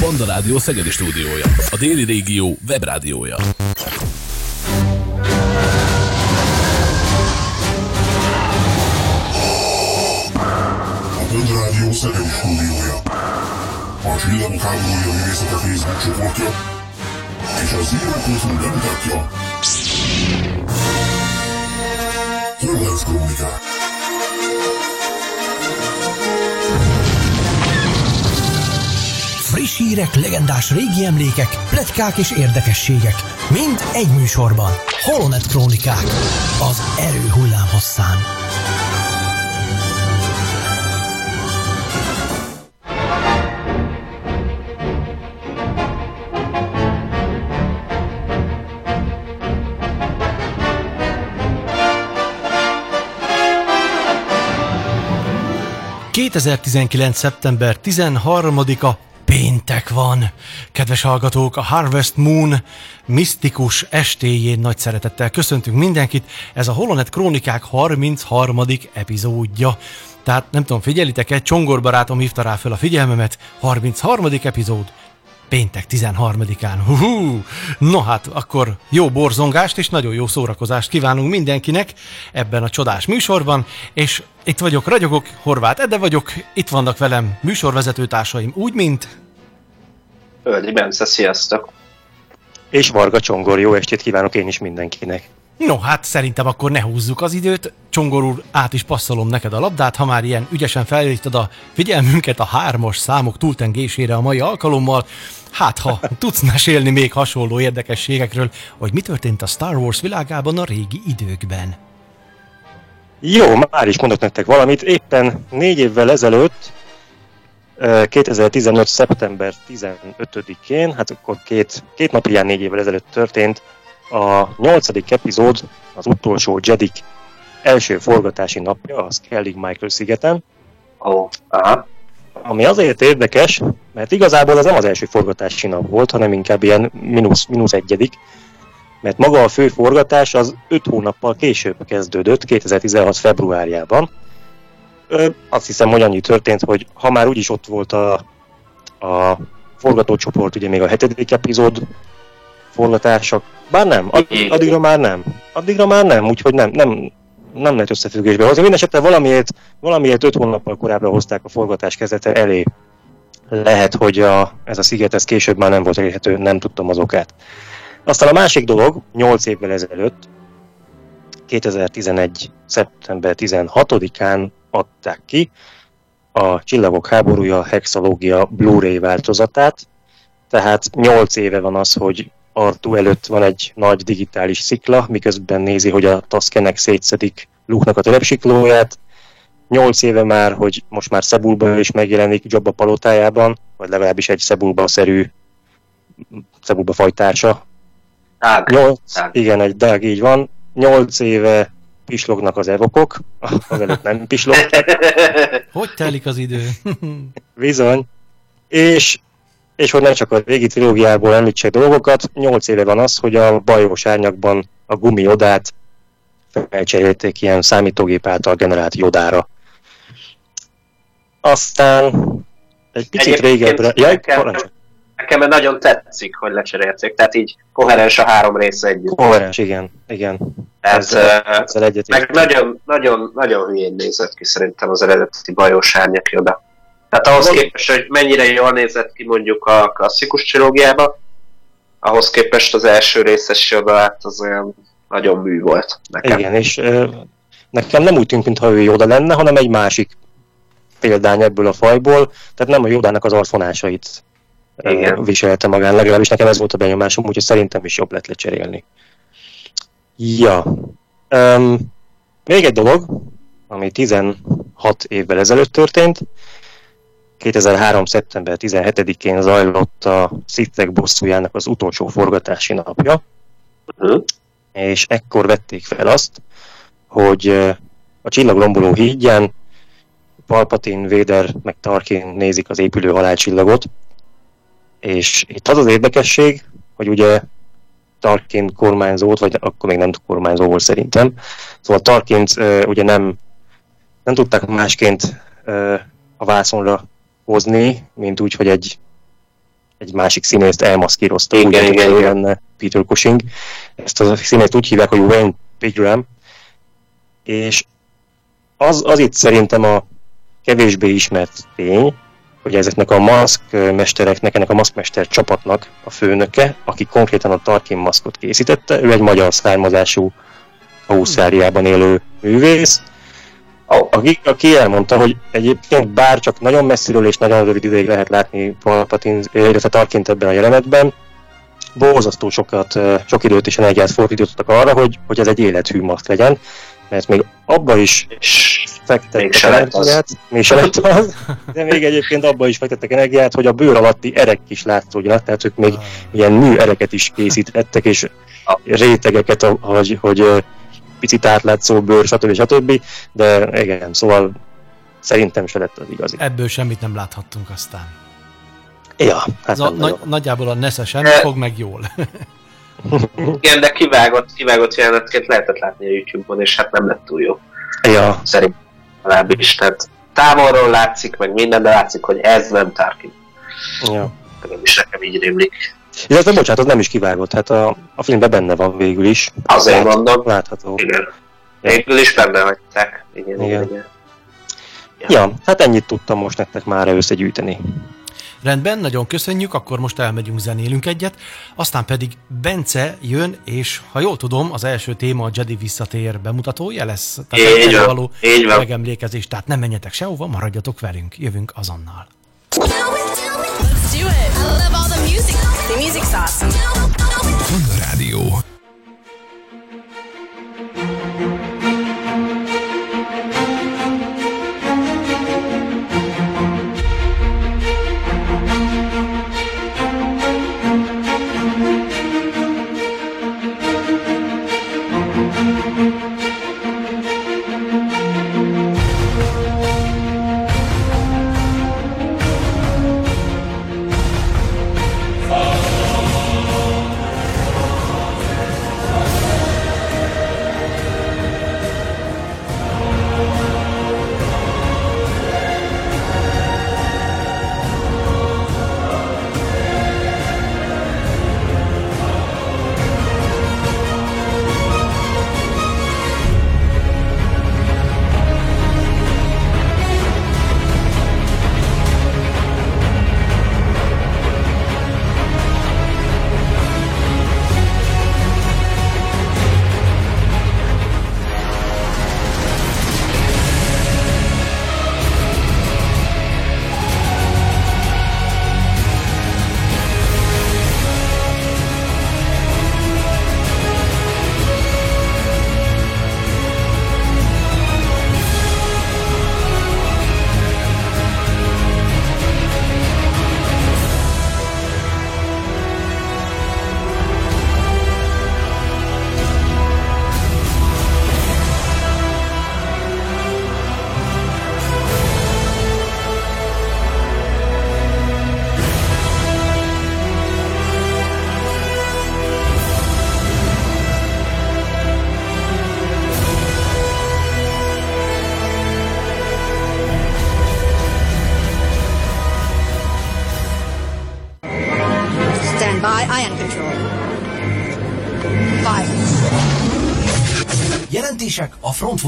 Banda Rádió Szegedi stúdiója, a Déli Régió webrádiója. A Földrádió Szegedi stúdiója. A Csillagok háborúja művészete Facebook csoportja és a Zero.hu bemutatja Horváth Friss hírek, legendás régi emlékek, pletykák és érdekességek. Mind egy műsorban. Holonet Krónikák. Az erő hullám hosszán. ...2019. szeptember 13-a péntek van. Kedves hallgatók, a Harvest Moon misztikus estéjén nagy szeretettel köszöntünk mindenkit. Ez a Holonet Krónikák 33. epizódja. Tehát nem tudom, figyelitek-e, Csongor barátom hívta rá fel a figyelmemet. 33. epizód, péntek 13-án. Hú, no hát, akkor jó borzongást és nagyon jó szórakozást kívánunk mindenkinek ebben a csodás műsorban, és itt vagyok, ragyogok, Horváth Ede vagyok, itt vannak velem műsorvezetőtársaim, úgy, mint... Öldi Bence, sziasztok! És Varga Csongor, jó estét kívánok én is mindenkinek. No, hát szerintem akkor ne húzzuk az időt. Csongor úr, át is passzolom neked a labdát, ha már ilyen ügyesen felhívtad a figyelmünket a hármas számok túltengésére a mai alkalommal. Hát, ha tudsz mesélni még hasonló érdekességekről, hogy mi történt a Star Wars világában a régi időkben. Jó, már is mondok nektek valamit. Éppen négy évvel ezelőtt, 2015. szeptember 15-én, hát akkor két, két nap ilyen négy évvel ezelőtt történt a nyolcadik epizód, az utolsó Jedik első forgatási napja a Skellig Michael szigeten. Ó, aha. Ami azért érdekes, mert igazából ez nem az első forgatási nap volt, hanem inkább ilyen mínusz, mínusz egyedik, mert maga a fő forgatás az 5 hónappal később kezdődött, 2016. februárjában. Ö, azt hiszem, hogy annyi történt, hogy ha már úgyis ott volt a, a forgatócsoport, ugye még a hetedik epizód forgatások, bár nem, addig, addigra már nem. Addigra már nem, úgyhogy nem, nem, nem lehet összefüggésbe hozni. Mindenesetre valamiért, valamiért 5 hónappal korábbra hozták a forgatás kezdete elé. Lehet, hogy a, ez a sziget ez később már nem volt elérhető, nem tudtam az okát. Aztán a másik dolog, 8 évvel ezelőtt, 2011. szeptember 16-án adták ki a Csillagok háborúja hexológia Blu-ray változatát, tehát 8 éve van az, hogy Artu előtt van egy nagy digitális szikla, miközben nézi, hogy a Taskenek szétszedik Luke-nak a terepsiklóját. 8 éve már, hogy most már Szebulba is megjelenik Jabba palotájában, vagy legalábbis egy Szebulba-szerű Szebulba fajtársa, Ág. Nyolc, Ág. igen, egy dág így van. Nyolc éve pislognak az evokok, azelőtt nem pislogtak, Hogy telik az idő? bizony. És, és hogy nem csak a régi trilógiából említsek dolgokat, nyolc éve van az, hogy a bajós árnyakban a gumi odát felcserélték ilyen számítógép által generált jodára. Aztán egy picit Egyébként régebbre... Jaj, nekem-. Nekem nagyon tetszik, hogy lecserélték, tehát így koherens a három rész együtt. Koherens, igen, igen. Tehát, Ezzel, ezzel meg nagyon, nagyon, nagyon hülyén nézett ki szerintem az eredeti bajós árnyak joda. Tehát ahhoz Van- képest, hogy mennyire jól nézett ki mondjuk a klasszikus trilógiába, ahhoz képest az első részes hát az olyan nagyon mű volt nekem. Igen, és ö, nekem nem úgy tűnt, mintha ő Yoda lenne, hanem egy másik példány ebből a fajból, tehát nem a Yodának az arcvonásait ö, Igen. viselte magán, legalábbis nekem ez volt a benyomásom, úgyhogy szerintem is jobb lett lecserélni. Ja. Um, még egy dolog, ami 16 évvel ezelőtt történt, 2003. szeptember 17-én zajlott a Sithek bosszújának az utolsó forgatási napja, Mhm. és ekkor vették fel azt, hogy a csillagromboló hídján Palpatine, Vader meg Tarkin nézik az épülő halálcsillagot, és itt az az érdekesség, hogy ugye Tarkin kormányzót, vagy akkor még nem kormányzó volt szerintem, szóval Tarkint ugye nem, nem tudták másként a vászonra hozni, mint úgy, hogy egy egy másik színészt elmaszkírozta, Igen, ugye, igen, igen. lenne Peter Cushing. Ezt a színészt úgy hívják, hogy Wayne Pigram, és az, az itt szerintem a kevésbé ismert tény, hogy ezeknek a maszkmestereknek, ennek a maszkmester csapatnak a főnöke, aki konkrétan a Tarkin maszkot készítette, ő egy magyar származású Ausztráliában élő művész, aki, aki elmondta, hogy egyébként bár csak nagyon messziről és nagyon rövid ideig lehet látni Palpatine, illetve Tarkint ebben a jelenetben, borzasztó sokat, eh, sok időt és energiát fordítottak arra, hogy, hogy ez egy élethű maszk legyen, mert még abba is fektettek energiát, mégse lett az, de még egyébként abba is fektettek energiát, hogy a bőr alatti erek is látszódjanak, tehát ők még ilyen mű ereket is készítettek, és rétegeket, hogy, hogy ö, picit átlátszó bőr, stb. stb. De igen, szóval szerintem se lett az igazi. Ebből semmit nem láthattunk aztán. Ja, hát Ez a, nem nagy, nagyjából a Nesze sem Eh. fog meg jól. igen, de kivágott, kivágott jelenetként lehetett látni a YouTube-on, és hát nem lett túl jó. Ja, Szerintem legalábbis. Tehát távolról látszik, meg minden, de látszik, hogy ez nem Tarkin. ja. Legalábbis nekem így rémlik. Illetve bocsánat, az nem is kivágott, hát a, a filmben benne van végül is. Azért Lát- mondom. Látható. Igen. Végül is benne hagyták. Igen, igen, Igen. igen. Ja, hát ennyit tudtam most nektek már összegyűjteni. Rendben, nagyon köszönjük, akkor most elmegyünk, zenélünk egyet, aztán pedig Bence jön, és ha jól tudom, az első téma a Jedi visszatér bemutatója lesz. Tehát Így van, való így van. megemlékezés, tehát nem menjetek sehova, maradjatok velünk, jövünk azonnal. Let's do it. I love all the music. Honda Rádió.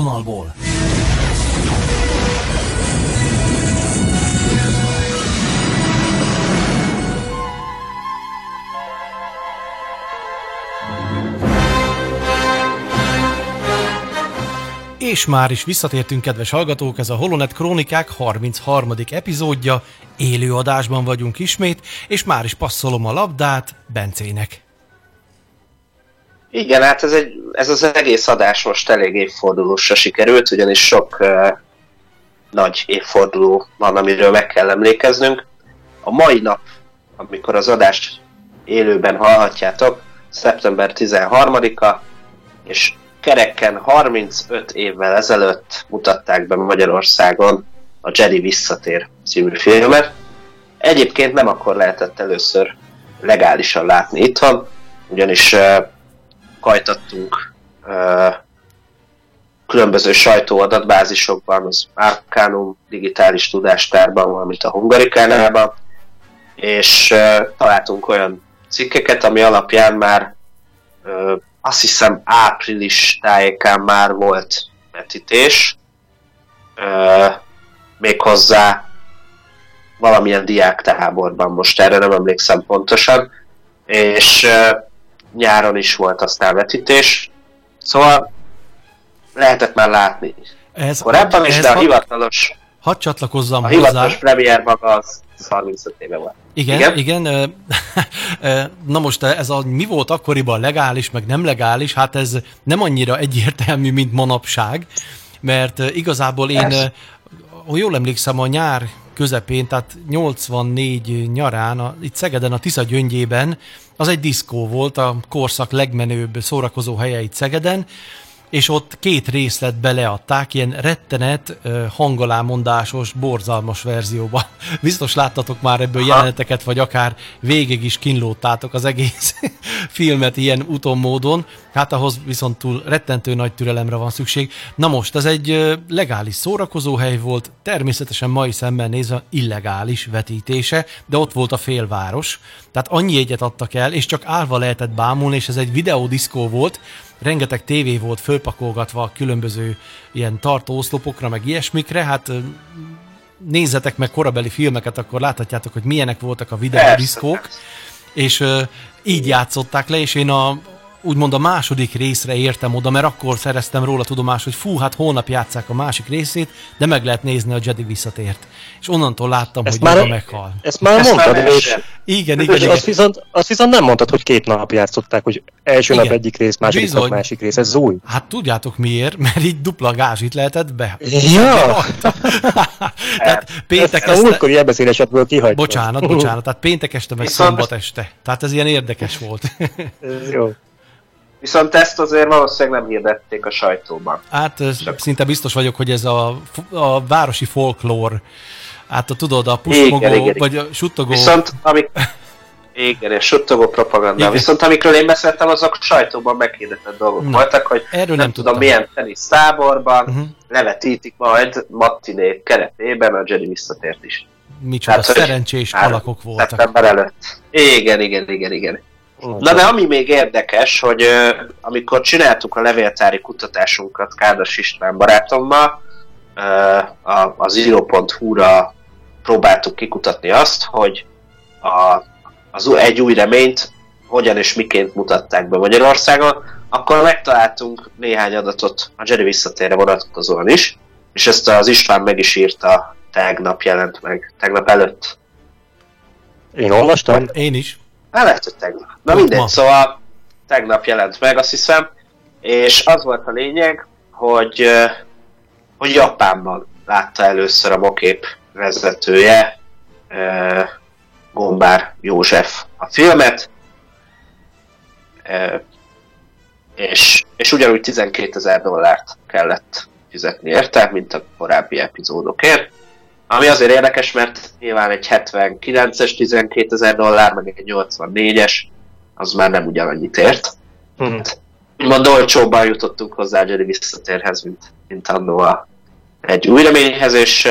A frontvonalból. És már is visszatértünk, kedves hallgatók, ez a Holonet Krónikák 33. epizódja, élő adásban vagyunk ismét, és már is passzolom a labdát Bencének. Igen, hát ez, egy, ez az egész adás most elég évfordulósra sikerült, ugyanis sok uh, nagy évforduló van, amiről meg kell emlékeznünk. A mai nap, amikor az adást élőben hallhatjátok, szeptember 13-a, és kereken 35 évvel ezelőtt mutatták be Magyarországon a Jedi Visszatér című filmet. Egyébként nem akkor lehetett először legálisan látni itthon, ugyanis kajtattunk különböző sajtóadatbázisokban, az Arcanum digitális tudástárban, valamint a Hungarikánában, és találtunk olyan cikkeket, ami alapján már uh, azt hiszem április tájékán már volt vetítés, uh, méghozzá valamilyen diáktáborban, most erre nem emlékszem pontosan, és nyáron is volt aztán vetítés, szóval lehetett már látni. Ez, Korábban is, ez de a hivatalos, Hadd csatlakozzam a hozzá. hivatalos premier maga az 35 éve volt. Igen, igen. igen na most ez a mi volt akkoriban legális, meg nem legális, hát ez nem annyira egyértelmű, mint manapság, mert igazából én, ö, ha jól emlékszem, a nyár közepén, tehát 84 nyarán, a, itt Szegeden, a Tisza gyöngyében, az egy diszkó volt, a korszak legmenőbb szórakozó helye itt Szegeden, és ott két részletbe leadták, ilyen rettenet, ö, hangolámondásos, borzalmas verzióba. Biztos láttatok már ebből jeleneteket, vagy akár végig is kínlódtátok az egész filmet ilyen utómódon. Hát ahhoz viszont túl rettentő nagy türelemre van szükség. Na most, ez egy legális szórakozóhely volt, természetesen mai szemmel nézve illegális vetítése, de ott volt a félváros. Tehát annyi jegyet adtak el, és csak állva lehetett bámulni, és ez egy videódiszkó volt, rengeteg tévé volt fölpakolgatva a különböző ilyen tartóoszlopokra, meg ilyesmikre, hát nézzetek meg korabeli filmeket, akkor láthatjátok, hogy milyenek voltak a videódiszkók, Persze, és így játszották le, és én a úgymond a második részre értem oda, mert akkor szereztem róla tudomást, hogy fú, hát holnap játszák a másik részét, de meg lehet nézni a Jedi visszatért. És onnantól láttam, Ezt hogy már- meghal. Ezt már Ezt már mondtad, és, lehessen. Igen, igen, és igen. azt, viszont, azt viszont nem mondtad, hogy két nap játszották, hogy első Igen. nap egyik rész, második Bizony. nap másik rész. Ez új. Hát tudjátok miért, mert így dupla gázsit lehetett be. Ja, Tehát péntek ezt a este... múltkori elbeszélesetből kihagytam. Bocsánat, bocsánat, tehát péntek este meg Viszont- szombat este. Tehát ez ilyen érdekes volt. Ez Jó. Viszont ezt azért valószínűleg nem hirdették a sajtóban. Hát ö, szinte biztos vagyok, hogy ez a, a városi folklór, hát a, tudod, a pusmogó, Igen, igen, vagy a suttogó... Viszont amik... Igen, és suttogó propaganda. Igen. Viszont amikről én beszéltem, azok sajtóban meghirdetett dolgok Na, voltak, hogy erről nem, nem tudom tudtam. milyen tenisz táborban Uh-huh. levetítik majd matiné keretében a Jedi visszatért is. Micsoda Tehát, szerencsés alakok voltak. Szeptember előtt. Igen, igen, igen, igen. Na de ami még érdekes, hogy amikor csináltuk a levéltári kutatásunkat Kádas István barátommal, az iro.hu-ra próbáltuk kikutatni azt, hogy a, az, új- egy új reményt hogyan és miként mutatták be Magyarországon, akkor megtaláltunk néhány adatot a Jedi visszatérre vonatkozóan is, és ezt az István meg is írta, tegnap jelent meg, tegnap előtt. Én olvastam. Én is. Hát lehet, hogy tegnap. Na mindegy, ma. szóval tegnap jelent meg, azt hiszem, és az volt a lényeg, hogy, hogy Japánban látta először a mokép vezetője, Gombár József a filmet, és, és ugyanúgy 12 ezer dollárt kellett fizetni érte, mint a korábbi epizódokért. Ami azért érdekes, mert nyilván egy 79-es 12 ezer dollár, meg egy 84-es, az már nem ugyanannyit ért. Mhm. Úgymond olcsóbban jutottunk hozzá a Jedi visszatérhez, mint, mint annó a, egy új reményhez, és,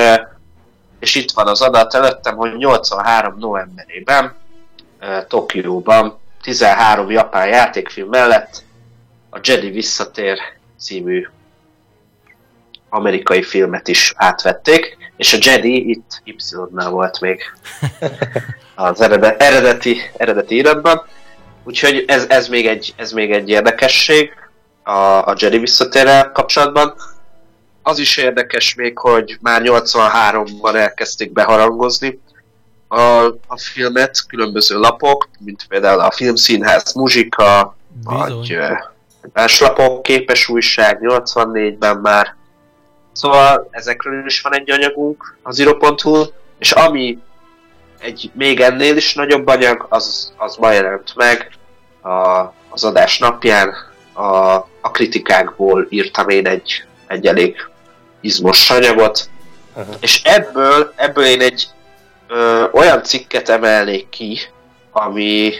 és itt van az adat előttem, hogy 83 novemberében Tokióban 13 japán játékfilm mellett a Jedi visszatér című amerikai filmet is átvették, és a Jedi itt Y-nál volt még az eredet, eredeti, eredeti iratban. Úgyhogy ez, ez, még egy, ez még egy érdekesség a, a Jedi visszatérrel kapcsolatban. Az is érdekes még, hogy már 83-ban elkezdték beharangozni a, a filmet, különböző lapok, mint például a Filmszínház Muzsika, vagy Bizony. ö, más lapok, képes újság 84-ben már. Szóval ezekről is van egy anyagunk az iro.hu, és ami egy még ennél is nagyobb anyag, az, az ma jelent meg a, az adás napján. A, a kritikákból írtam én egy, egy elég izmos anyagot, Aha. és ebből, ebből én egy ö, olyan cikket emelnék ki, ami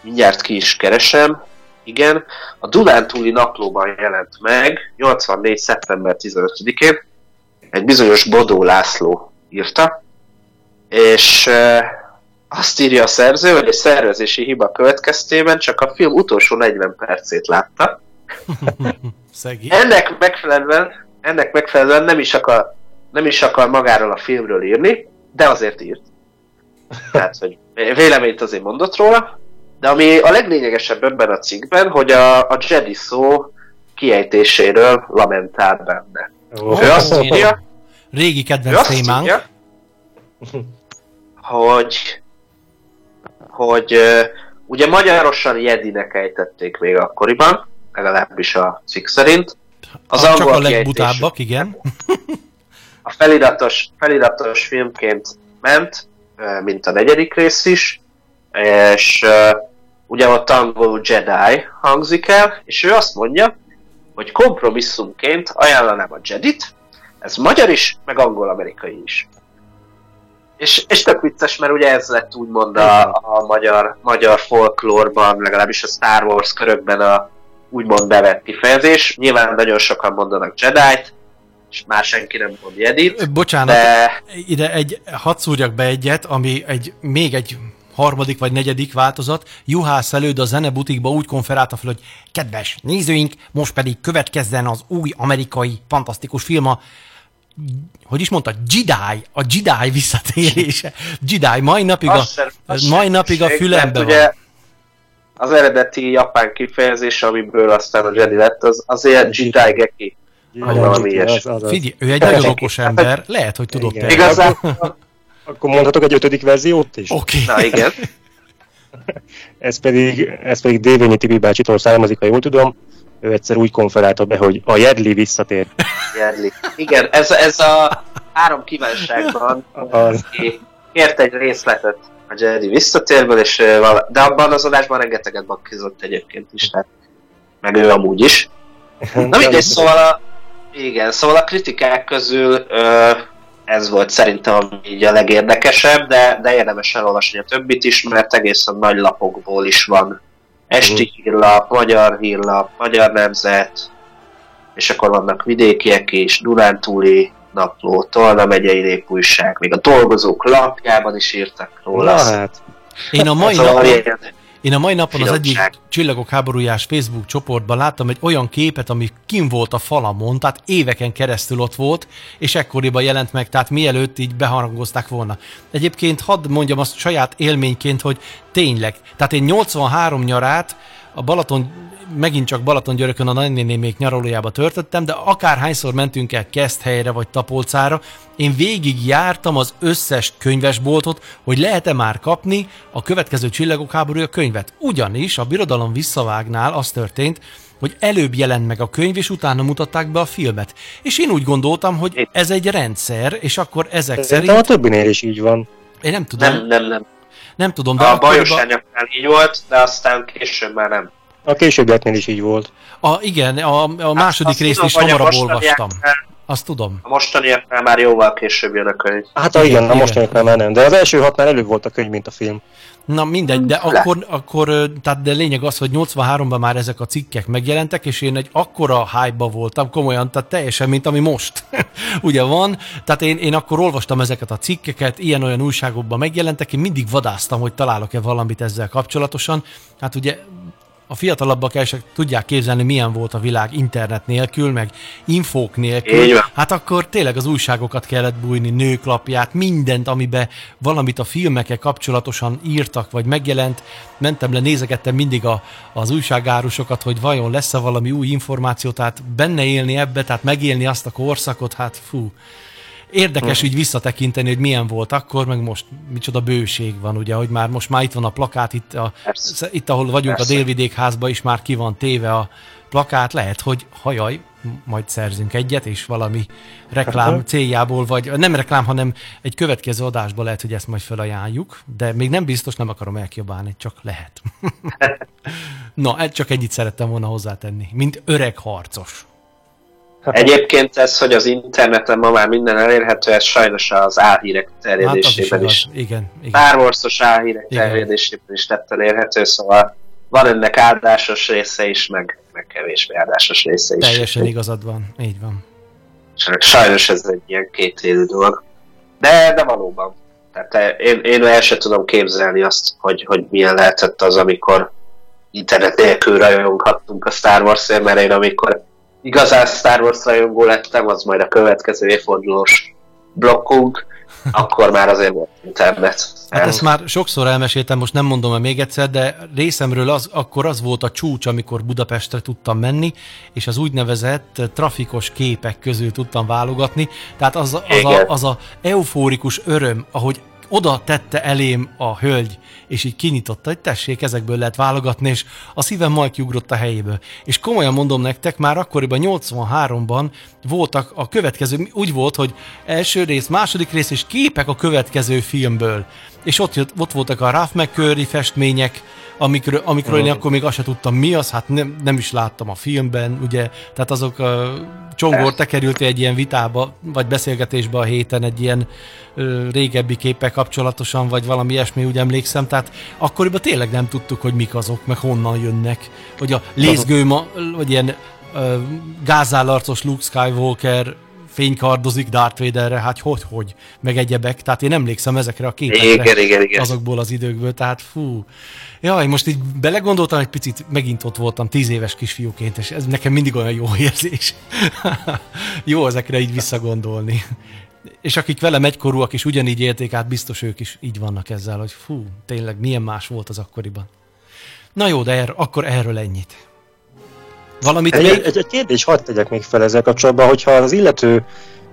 mindjárt ki is keresem, igen, a Dunántúli naplóban jelent meg 84. szeptember 15-én, egy bizonyos Bodó László írta, és azt írja a szerző, hogy egy szervezési hiba következtében csak a film utolsó 40 percét látta. Ennek megfelelően, ennek megfelelően nem is akar, nem is akar magáról a filmről írni, de azért írt. Tehát, hogy véleményt azért mondott róla, de ami a leglényegesebb ebben a cikkben, hogy a, a Jedi szó kiejtéséről lamentál benne. Ó. Ő azt írja, Régi kedvenc témánk. írja, hogy, hogy ugye magyarosan Jedinek ejtették még akkoriban, legalábbis a cikk szerint. Az Az csak angol a legbutábbak, igen. a feliratos, feliratos filmként ment, mint a negyedik rész is, és ugye ott angolul Jedi hangzik el, és ő azt mondja, hogy kompromisszumként ajánlanám a Jedit, ez magyar is, meg angol-amerikai is. És, és tök vicces, mert ugye ez lett úgymond a, a magyar, magyar folklórban, legalábbis a Star Wars körökben a úgymond bevett kifejezés. Nyilván nagyon sokan mondanak Jedi-t, és már senki nem mond Jedit, Bocsánat, de ide egy, hadd szúrjak be egyet, ami egy, még egy harmadik vagy negyedik változat. Juhász előd a zenebutikba úgy konferálta fel, hogy kedves nézőink, most pedig következzen az új amerikai fantasztikus film, a hogy is mondta, Jedi, a Jedi visszatérése. Jedi, mai napig a, sem- mai napig a fülembe mert van. ugye az eredeti japán kifejezés, amiből aztán a Jedi lett, az azért Jedi Geki. Figyelj, ő egy nagyon okos ember, lehet, hogy tudott Igen. erre. Akkor mondhatok egy ötödik verziót is? Oké. na igen, Ez pedig, ez pedig Dévényi Tibi bácsitól származik, ha jól tudom. Ő egyszer úgy konferálta be, hogy a Jedli visszatér. Jedli. Igen, ez, ez a három kívánságban Az, kért egy részletet a Jedi visszatérből, és vala- de abban az adásban rengeteget bakkizott egyébként is, tehát meg ő amúgy is. Na mindegy, szóval a, igen, szóval a kritikák közül ö, ez volt szerintem így a legérdekesebb, de, de érdemes elolvasni a többit is, mert egészen nagy lapokból is van. Esti hírlap, magyar hírlap, magyar nemzet, és akkor vannak vidékiek is, Dunántúli napló, Tolna megyei népújság, még a dolgozók lapjában is írtak róla. Na hát, Én a mai Szóval napon, Én a mai napon az egyik Finomság. Csillagok háborújás Facebook csoportban láttam egy olyan képet, ami kim volt a falamon, tehát éveken keresztül ott volt, és ekkoriban jelent meg, tehát mielőtt így beharangozták volna. Egyébként hadd mondjam azt saját élményként, hogy tényleg, tehát én 83 nyarát a Balaton, megint csak Balatongyörökön a nagynénémék nyaralójába törtöttem, de akárhányszor mentünk el Keszthelyre vagy Tapolcára, én végig jártam az összes könyvesboltot, hogy lehet-e már kapni a következő Csillagok háborúja könyvet. Ugyanis a Birodalom visszavágnál az történt, hogy előbb jelent meg a könyv, és utána mutatták be a filmet. És én úgy gondoltam, hogy ez egy rendszer, és akkor ezek szerintem a szerint... többinél is így van. Én nem tudom, Nem, nem, nem. nem tudom, de A akkoriban... bajosányoknál így volt, de aztán később már nem. A későbbieknél is így volt. A, igen, a, a második Azt részt tudom, is hamarabb mostaniaknál- olvastam. Azt tudom. A mostaniaknál már jóval később jön a könyv. Hát Igen, igen, a igen. mostanoknál már nem. De az első hatnál előbb volt a könyv, mint a film. Na mindegy, de akkor, akkor, ö, tehát de lényeg az, hogy 83-ban már ezek a cikkek megjelentek, és én egy akkora hype voltam, komolyan, tehát teljesen, mint ami most. Ugye van, tehát én, én akkor olvastam ezeket a cikkeket, ilyen-olyan újságokban megjelentek, én mindig vadáztam, hogy találok-e valamit ezzel kapcsolatosan. Hát ugye a fiatalabbak el tudják képzelni, milyen volt a világ internet nélkül, meg infók nélkül. Hát akkor tényleg az újságokat kellett bújni, nőklapját, mindent, amiben valamit a filmekkel kapcsolatosan írtak, vagy megjelent. Mentem le, nézegettem mindig a, az újságárusokat, hogy vajon lesz-e valami új információ, tehát benne élni ebbe, tehát megélni azt a korszakot, hát fú. Érdekes így visszatekinteni, hogy milyen volt akkor, meg most micsoda bőség van, ugye, hogy már most már itt van a plakát, itt, a, Persze. itt ahol vagyunk Persze. a délvidékházban is már ki van téve a plakát, lehet, hogy hajaj, majd szerzünk egyet, és valami reklám céljából, vagy nem reklám, hanem egy következő adásban lehet, hogy ezt majd felajánljuk, de még nem biztos, nem akarom elkiabálni, csak lehet. Na, ez csak ennyit szerettem volna hozzátenni, mint öreg harcos. Egyébként ez, hogy az interneten ma már minden elérhető, ez sajnos az álhírek Hát is terjedésében igaz. is. Igen, igen. Star Wars-os álhírek Igen. terjedésében is tetten érhető, szóval van ennek áldásos része is, meg, meg kevésbé áldásos része is. Teljesen igazad van, így van. Sajnos ez egy ilyen kétélű dolog. De, de valóban. Tehát eh, én, én el sem tudom képzelni azt, hogy, hogy milyen lehetett az, amikor internet nélkül rajonghattunk a Star wars mert én amikor igazán Star Wars rajongó lettem, az majd a következő évfordulós blokkunk, akkor már azért volt internet. Hát ezt már sokszor elmeséltem, most nem mondom el még egyszer, de részemről az, akkor az volt a csúcs, amikor Budapestre tudtam menni, és az úgynevezett trafikos képek közül tudtam válogatni. Tehát az, az, a, az a eufórikus öröm, ahogy oda tette elém a hölgy, és így kinyitotta, hogy tessék, ezekből lehet válogatni, és a szívem majd kiugrott a helyéből. És komolyan mondom nektek, már akkoriban 83-ban voltak a következő, úgy volt, hogy első rész, második rész, és képek a következő filmből. És ott, jött, ott voltak a Ralph McCurry festmények, amikről, amikről én akkor még azt sem tudtam mi az, hát nem, nem is láttam a filmben, ugye, tehát azok a Csongor, te kerültél egy ilyen vitába, vagy beszélgetésbe a héten egy ilyen ö, régebbi képpel kapcsolatosan, vagy valami ilyesmi, úgy emlékszem, tehát akkoriban tényleg nem tudtuk, hogy mik azok, meg honnan jönnek, hogy a lézgő, ma, vagy ilyen ö, gázállarcos Luke Skywalker fénykardozik Darth Vaderre, hát hogy, hogy, meg egyebek, tehát én emlékszem ezekre a képekre Igen, igen, igen. azokból az időkből, tehát fú. Jaj, most így belegondoltam egy picit, megint ott voltam tíz éves kisfiúként, és ez nekem mindig olyan jó érzés. jó ezekre így visszagondolni. És akik velem egykorúak is ugyanígy élték át, biztos ők is így vannak ezzel, hogy fú, tényleg milyen más volt az akkoriban. Na jó, de er, akkor erről ennyit. Valamit Egy, még? egy, egy kérdés hadd tegyek még fel ezzel kapcsolatban, hogyha az illető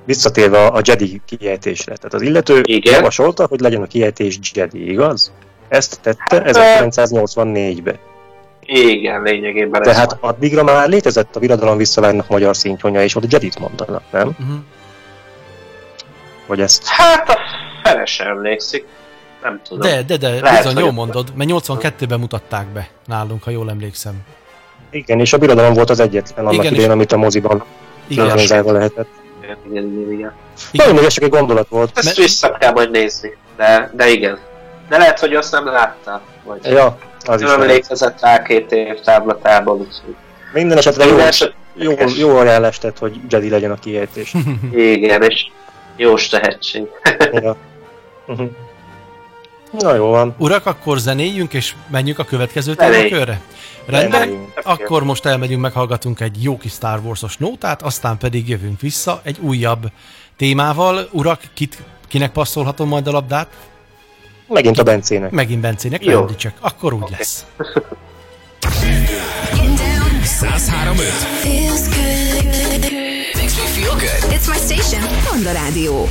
visszatérve a Jedi kiejtésre, tehát az illető Igen. javasolta, hogy legyen a kiejtés Jedi, igaz? Ezt tette Hát, 1984-ben. Igen, lényegében ez Tehát van. addigra már létezett a Birodalom visszavárnak magyar szinkronja, és ott Jedit mondanak, nem? Uh-huh. Vagy ezt... Hát a fele sem emlékszik. Nem tudom. De, de, de, Lehet, bizony, jól mondod, mert 82-ben mutatták be nálunk, ha jól emlékszem. Igen, és a Birodalom volt az egyetlen annak Igen, idején, és- amit a moziban organizálva lehetett. Igen, igen, igen. Nagyon még csak egy gondolat volt. Ezt Mert- vissza kell majd nézni, de, de igen. De lehet, hogy azt nem látta. Vagy Ja, az is nem lehet. emlékezett rá két év táblatában, úgyhogy Minden esetre jó, Minden jó, érdekes. jó ajánlást tett, hogy Jedi legyen a kiejtés. igen, és jós tehetség. ja. uh-huh. Na jó van. Urak, akkor zenéljünk, és menjünk a következő témakörre? Rendben, akkor most elmegyünk, meghallgatunk egy jó kis Star Wars-os nótát, aztán pedig jövünk vissza egy újabb témával. Urak, kit, kinek passzolhatom majd a labdát? Megint a Bencének. Megint Bencének, Jó. csak. Akkor úgy lesz. 1035. Feels good. Makes me feel good. It's my station. Honda Rádió.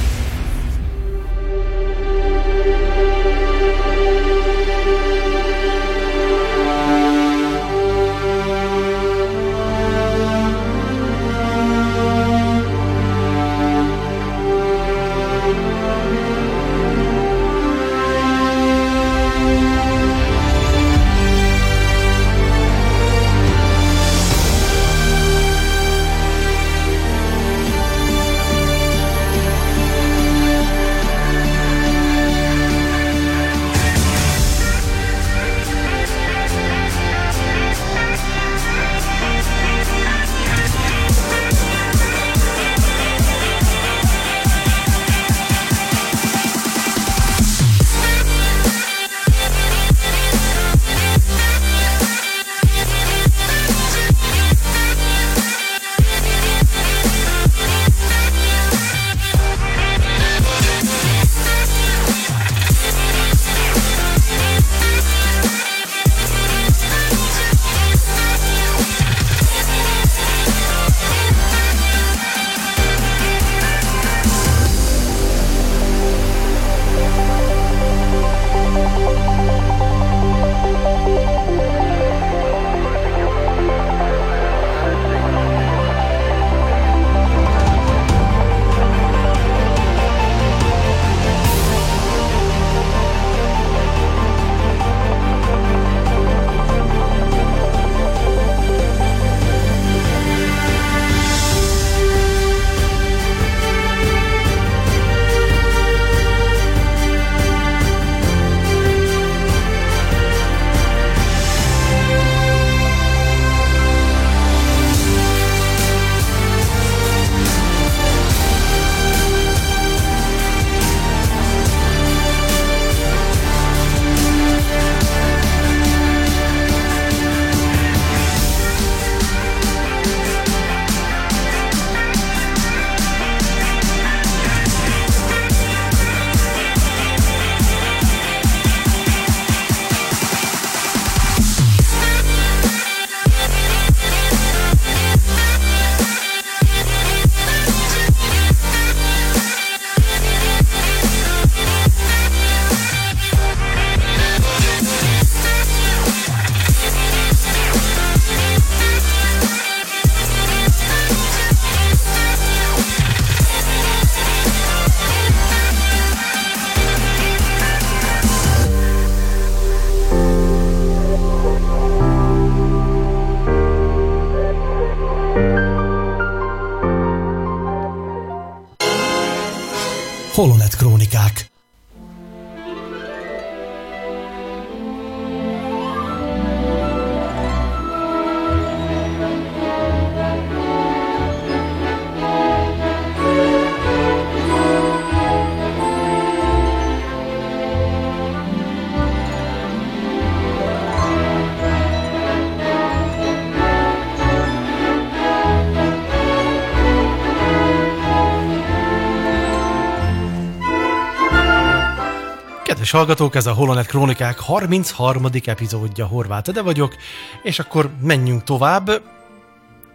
Kedves hallgatók, ez a Holonet Krónikák 33. epizódja, Horváth Ede vagyok, és akkor menjünk tovább.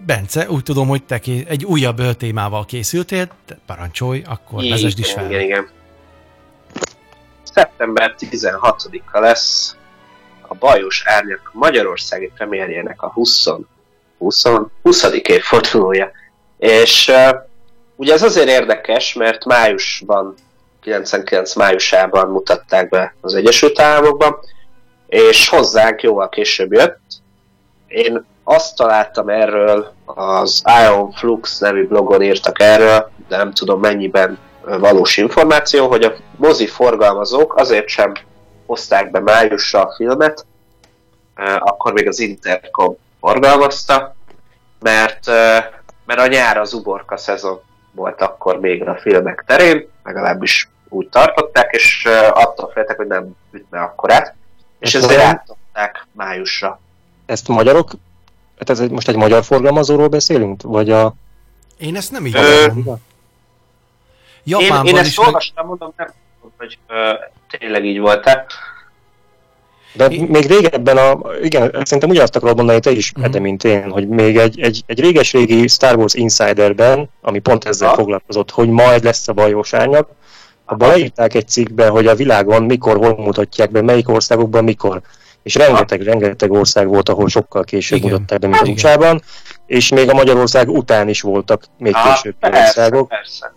Bence, úgy tudom, hogy te egy újabb témával készültél, te parancsolj, akkor vezesd is fel. Igen, igen. Szeptember 16-a lesz a Bajos Árnyak Magyarországi premierjének a 20, 20, 20. évfordulója. És uh, ugye ez azért érdekes, mert májusban, 99 májusában mutatták be az Egyesült Államokban, és hozzánk jóval később jött. Én azt találtam erről, az Ion Flux nevű blogon írtak erről, de nem tudom mennyiben valós információ, hogy a mozi forgalmazók azért sem hozták be májusra a filmet, ö, akkor még az Intercom forgalmazta, mert, ö, mert a nyár az uborka szezon volt akkor még a filmek terén, legalábbis úgy tartották, és attól féltek, hogy nem ütne akkorát, és Ez ezért átadták májusra. Ezt magyarok, hát ez egy, most egy magyar forgalmazóról beszélünk? Vagy a... Én ezt nem így Ö, tudom. Én, Japánban én ezt is, meg... olvastam, mondom, nem tudom, hogy ö, tényleg így volt-e. De Én- még régebben, a, igen, szerintem ugyanazt akarod mondani te is, Mhm. Ede, mint én, hogy még egy, egy, egy réges-régi Star Wars Insiderben, ami pont ezzel Aha. foglalkozott, hogy majd lesz a bajós árnyak, abban leírták egy cikkbe, hogy a világon mikor, hol mutatják be, melyik országokban mikor. És rengeteg, rengeteg ország volt, ahol sokkal később Igen. mutatták be, mint a Igen. USA-ban, és még a Magyarország után is voltak még Ah, később persze, országok. persze.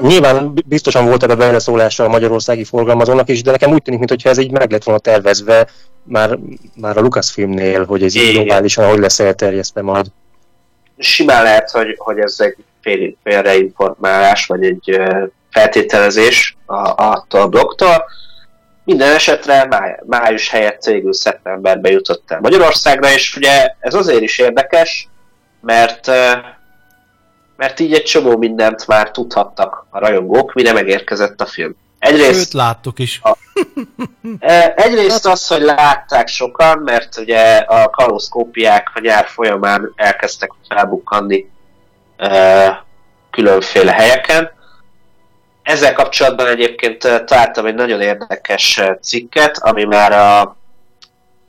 Nyilván biztosan volt ebbe beleszólása a magyarországi forgalmazónak is, de nekem úgy tűnik, mintha ez így meg lett volna tervezve már, már a Lucasfilmnél, hogy ez így globálisan hogy lesz elterjesztve majd. Simán lehet, hogy, hogy ez egy fél, félreinformálás, vagy egy feltételezés a, attól a blogtól. Minden esetre máj, május helyett végül szeptemberbe jutott el Magyarországra, és ugye ez azért is érdekes, mert mert így egy csomó mindent már tudhattak a rajongók, mire megérkezett a film. Egyrészt Sőt, láttuk is. E, Egyrészt az, hogy látták sokan, mert ugye a kalózkópiák a nyár folyamán elkezdtek felbukkanni e, különféle helyeken. Ezzel kapcsolatban egyébként e, találtam egy nagyon érdekes e, cikket, ami már a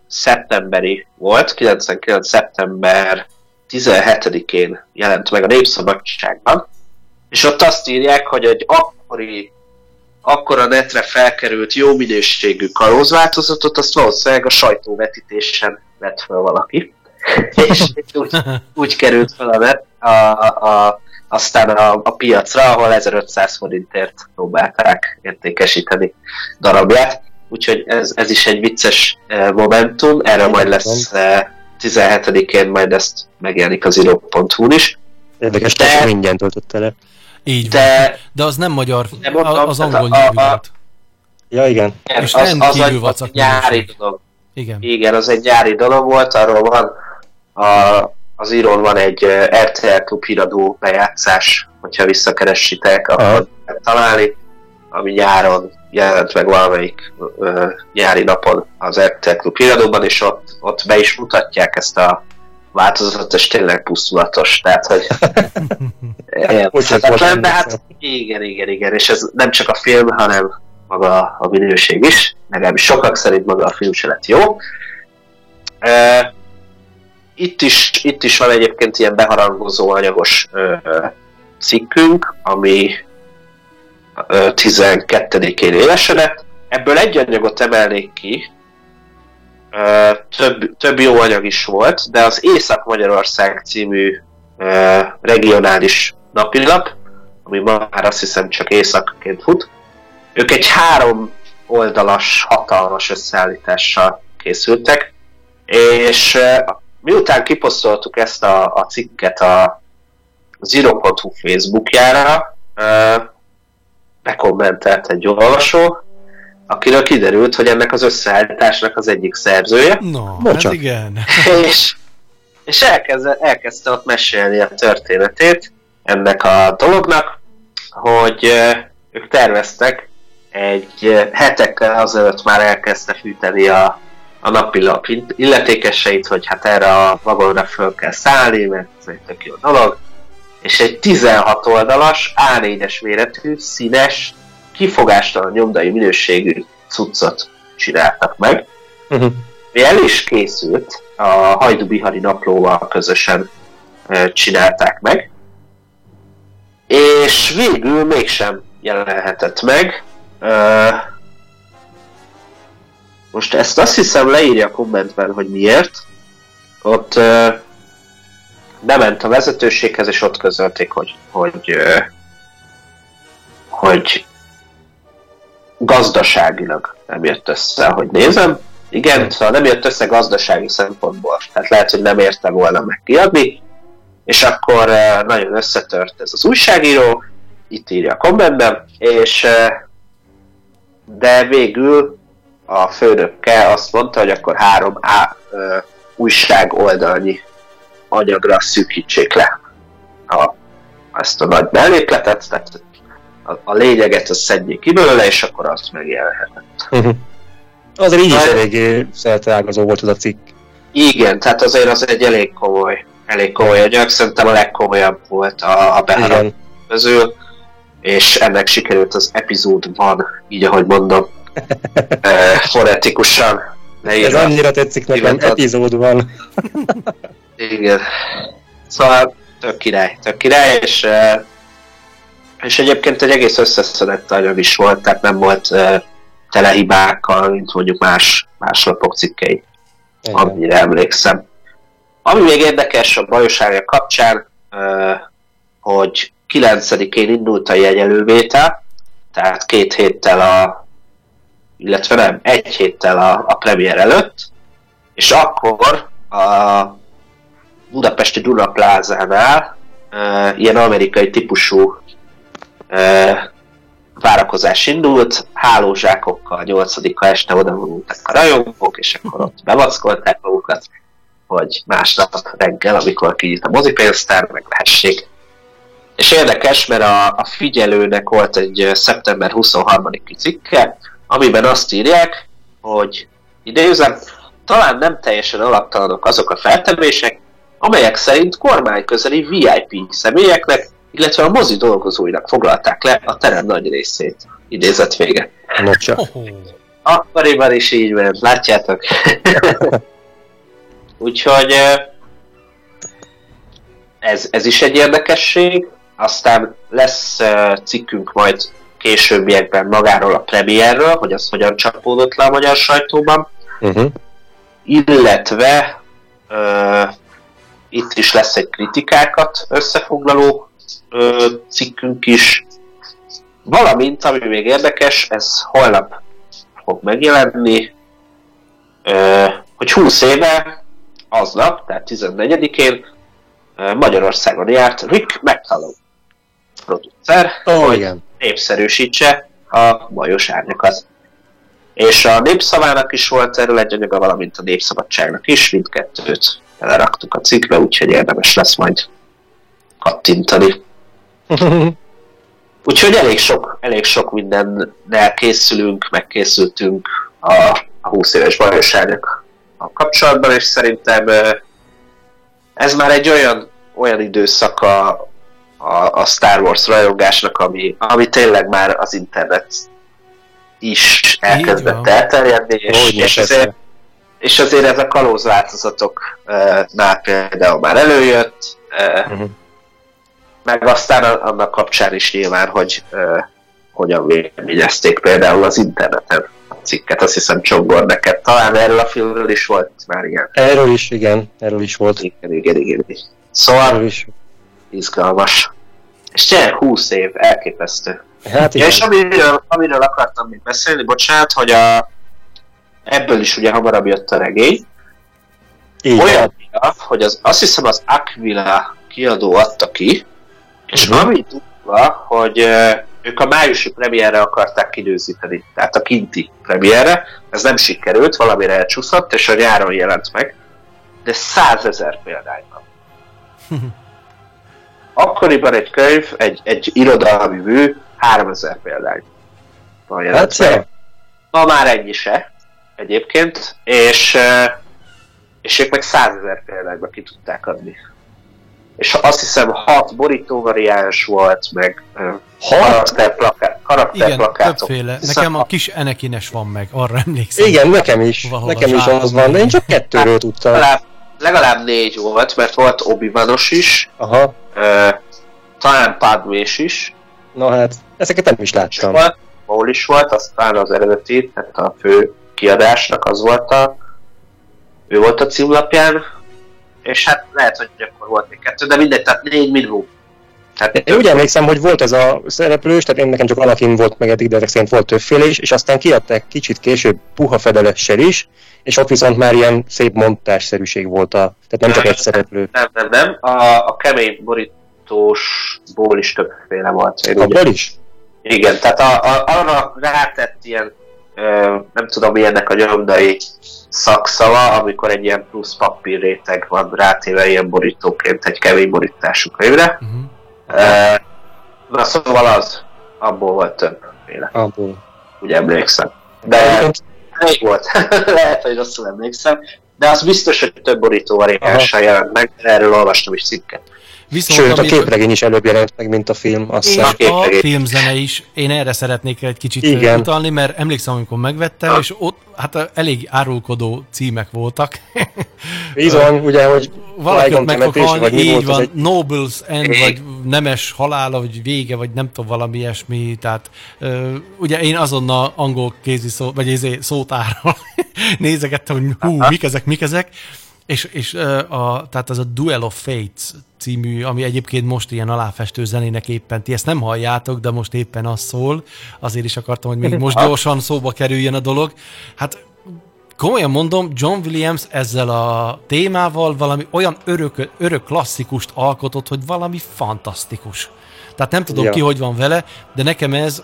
szeptemberi volt, 99. szeptember 17-én jelent meg a Népszabadságban, és ott azt írják, hogy egy akkori akkor a netre felkerült jó minőségű kalózváltozatot, azt valószínűleg a sajtóvetítésen vett fel valaki. és úgy, úgy került fel a a, a, aztán a, a piacra, ahol 1500 forintért próbálták értékesíteni darabját. Úgyhogy ez, ez is egy vicces eh, momentum, erről majd lesz eh, 17-én, majd ezt megjelenik az iro.hu-n is. Érdekes, De- de... ingyen töltötte le. Így van. De De az nem magyar, De mondom, az angol nyelvű a- volt. Ja, igen. És az, az, egy- vacak egy nyári dolog. Igen. Igen, az egy nyári dolog volt, arról van a, az írón van egy RTL Klub híradó bejátszás, hogyha visszakeressitek, akkor lehet találni, ami nyáron jelent meg valamelyik ö, nyári napon az RTL Klub híradóban, és ott, ott be is mutatják ezt a változatot, és tényleg pusztulatos, tehát hogy érthetetlen, de hát igen, igen, igen, és ez nem csak a film, hanem maga a minőség is, legalábbis sokak szerint maga a film se lett jó. E, itt, is, itt is van egyébként ilyen beharangozó anyagos ö, cikkünk, ami ö, 12-én élesedett. Ebből egy anyagot emelnék ki, ö, több, több jó anyag is volt, de az Észak-Magyarország című ö, regionális napilap, ami már azt hiszem csak északként fut. Ők egy három oldalas, hatalmas összeállítással készültek, és miután kiposztoltuk ezt a, a cikket a Zero.hu Facebookjára, bekommentelt egy olvasó, akiről kiderült, hogy ennek az összeállításnak az egyik szerzője, No, Bocsánat. hát igen. és, és elkezdte, elkezdte ott mesélni a történetét ennek a dolognak, hogy ők terveztek egy hetekkel azelőtt már elkezdte fűteni a, a napilap illetékeseit, hogy hát erre a vagonra föl kell szállni, mert ez egy tök jó dolog, és egy 16 oldalas, A4-es méretű, színes, kifogástalan nyomdai minőségű cuccot csináltak meg, ami el is készült, a Hajdu Bihari naplóval közösen csinálták meg, és végül mégsem jelenhetett meg. Ö, Most ezt azt hiszem leírja a kommentben, hogy miért. Ott ö, bement a vezetőséghez, és ott közölték, hogy, hogy, ö, hogy gazdaságilag nem jött össze, hogy nézem. Igen, szóval nem jött össze gazdasági szempontból. Tehát lehet, hogy nem érte volna meg kiadni. És akkor eh, nagyon összetört ez az újságíró, itt írja a kommentben, és eh, de végül a főnökkel azt mondta, hogy akkor három á, ö, újság oldalnyi anyagra szűkítsék le a, ezt a nagy mellékletet, tehát a, a lényeget azt szedjék ki belőle, és akkor azt megjelenhetett. Mhm. Azért így is eléggé szerteágazó volt az a cikk. Igen, tehát azért az egy elég komoly, elég komoly anyag, szerintem a legkomolyabb volt a, a beharap közül, és ennek sikerült az epizódban, így ahogy mondom, fonetikusan Ez leírva. annyira tetszik nekem, Kiváltad. epizódban. Igen. Szóval tök király, tök király, és, és egyébként egy egész összeszedett anyag is volt, tehát nem volt tele hibákkal, mint mondjuk más, más lapok cikkei, Igen. amire emlékszem. Ami még érdekes a Bajos Árja kapcsán, hogy 9-én indult a jegyelővétel, tehát két héttel a illetve nem, egy héttel a, a premier előtt, és akkor a budapesti Duna plázánál uh, ilyen amerikai típusú uh, várakozás indult, hálózsákokkal 8 este oda vonultak a rajongók, és akkor ott bevackolták magukat, hogy másnap reggel, amikor kinyit a mozipénztár, meglehessék. És érdekes, mert a, a figyelőnek volt egy szeptember 23-i cikke, amiben azt írják, hogy idézem, talán nem teljesen alaptalanok azok a feltevések, amelyek szerint kormányközeli VIP személyeknek, illetve a mozi dolgozóinak foglalták le a terem nagy részét. Idézet vége. Nocsa. Oh, Akkoriban is így ment, látjátok? Úgyhogy ez, ez is egy érdekesség. Aztán lesz cikkünk majd későbbiekben magáról a premierről, hogy az hogyan csapódott le a magyar sajtóban, Uh-huh. illetve ö, itt is lesz egy kritikákat összefoglaló ö, cikkünk is, valamint, ami még érdekes, ez holnap fog megjelenni, ö, hogy 20 éve, aznap, tehát 14-én ö, Magyarországon járt Rick McCallum producer, Ó, hogy igen. Népszerűsítse a bajos árnyakat. És a népszavának is volt erről egy anyaga, valamint a népszabadságnak is, mindkettőt beleraktuk a cikkbe, úgyhogy érdemes lesz majd kattintani. Úgyhogy elég sok, elég sok mindennel készülünk, megkészültünk a, a 20 éves bajos árnyak a kapcsolatban, és szerintem ez már egy olyan, olyan időszak a, a, Star Wars rajongásnak, ami, ami tényleg már az internet is elkezdett elterjedni, és, és, azért, és azért ez a kalóz változatoknál például már előjött, Mhm. meg aztán a- annak kapcsán is nyilván, hogy ö, hogyan véleményezték például az interneten a cikket, azt hiszem Csongor neked talán erről a filmről is volt már ilyen. Erről is, igen, erről is volt. Igen, igen, igen. igen. Szóval Erről is. Izgalmas. És tényleg 20 év, elképesztő. Hát Ja, igen. és amiről, amiről akartam még beszélni, bocsánat, hogy a, ebből is ugye hamarabb jött a regény. Így Olyan, hogy az, azt hiszem az Aquila kiadó adta ki, és Mhm. ami durva, hogy ők a májusi premierre akarták kidőzíteni, tehát a kinti premierre, ez nem sikerült, valamire elcsúszott, és a nyáron jelent meg, de százezer példány van. Akkoriban egy könyv, egy, egy irodalmi mű 3000 példány Hát. Ma már ennyi se, egyébként, és, és ők meg százezer példányba ki tudták adni. És azt hiszem hat borító variáns volt, meg eh, Hat? karakterplakát, Igen, karakterplakátok. többféle. Nekem a kis Enekines van meg, arra emlékszem. Igen, nekem is. Valahol nekem is az van, de én csak kettőről tudtam. legalább, legalább négy volt, mert volt obi is, Aha, eh, talán Padmés is, na hát, ezeket nem is láttam. Maul is volt, aztán az eredeti, tehát a fő kiadásnak az volt a, ő volt a címlapján, és hát lehet, hogy akkor volt még kettő, de mindegy, tehát négy minimum. Tehát Én úgy emlékszem, hogy volt ez a szereplős, tehát én nekem csak Anakin volt meg eddig, de ezek szerint volt többféle is, és aztán kiadták kicsit később puha fedelessel is, és ott viszont már ilyen szép montásszerűség volt a, tehát nem csak egy szereplő. Nem, nem, nem, a, a kemény borítósból is többféle volt. Abból is? Igen, tehát a, a, arra rátett ilyen, ö, nem tudom milyennek a nyomdai szakszava, amikor egy ilyen plusz papír réteg van rátéve ilyen borítóként egy kemény borítású könyvre. Uh-huh. Ö, na szóval az, abból volt többféle, Abból. úgy emlékszem. De Elég volt, lehet, hogy rosszul emlékszem, de az biztos, hogy több borító variánssal jelent meg, erről olvastam is cikket. Viszont Sőt, a képregény is előbb jelent meg, mint a film, azt És a filmzene is, én erre szeretnék egy kicsit Igen. Utalni, mert emlékszem, amikor megvettem, és ott hát elég árulkodó címek voltak. Bizony, ugye, hogy Valaki ott meg fog vagy halni, mi így van, egy- Nobles End, vagy nemes halála, vagy vége, vagy nem tudom, valami ilyesmi, tehát ö, ugye én azonnal angol kézi szó, vagy ezé szótárral nézegettem, hogy hú, mik ezek, mik ezek, és, és a, tehát az a Duel of Fates című, ami egyébként most ilyen aláfestő zenének éppen, ti ezt nem halljátok, de most éppen az szól, azért is akartam, hogy még most gyorsan szóba kerüljön a dolog. Hát komolyan mondom, John Williams ezzel a témával valami olyan örök, örök klasszikust alkotott, hogy valami fantasztikus. Tehát nem tudom Ja. ki, hogy van vele, de nekem ez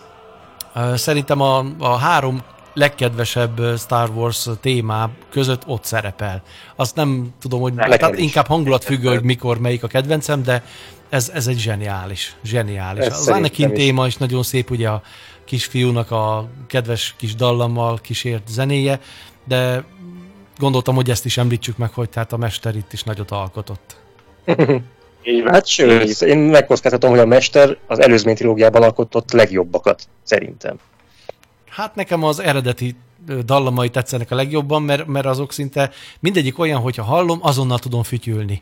szerintem a, a három legkedvesebb Star Wars témá között ott szerepel. Azt nem tudom, hogy Nekem tehát is. inkább hangulatfüggő, hogy mikor melyik a kedvencem, de ez, ez egy zseniális, zseniális. Ez Az Anakin téma is nagyon szép, ugye a kisfiúnak a kedves kis dallammal kísért zenéje, de gondoltam, hogy ezt is említsük meg, hogy tehát a mester itt is nagyot alkotott. Így van. Hát sőt, én megkockáztatom, hogy a Mester az előzmény trilógiában alkotott legjobbakat, szerintem. Hát nekem az eredeti dallamai tetszenek a legjobban, mert, mert azok szinte mindegyik olyan, hogyha hallom, azonnal tudom fütyülni.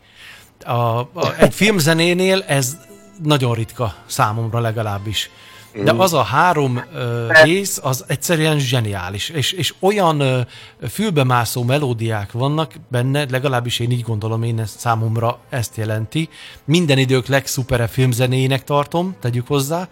A, a, egy filmzenénél ez nagyon ritka számomra legalábbis. De az a három ö, rész, az egyszerűen zseniális, és, és olyan ö, fülbemászó melódiák vannak benne, legalábbis én így gondolom, én ezt számomra ezt jelenti. Minden idők legszupere filmzenének tartom, tegyük hozzá,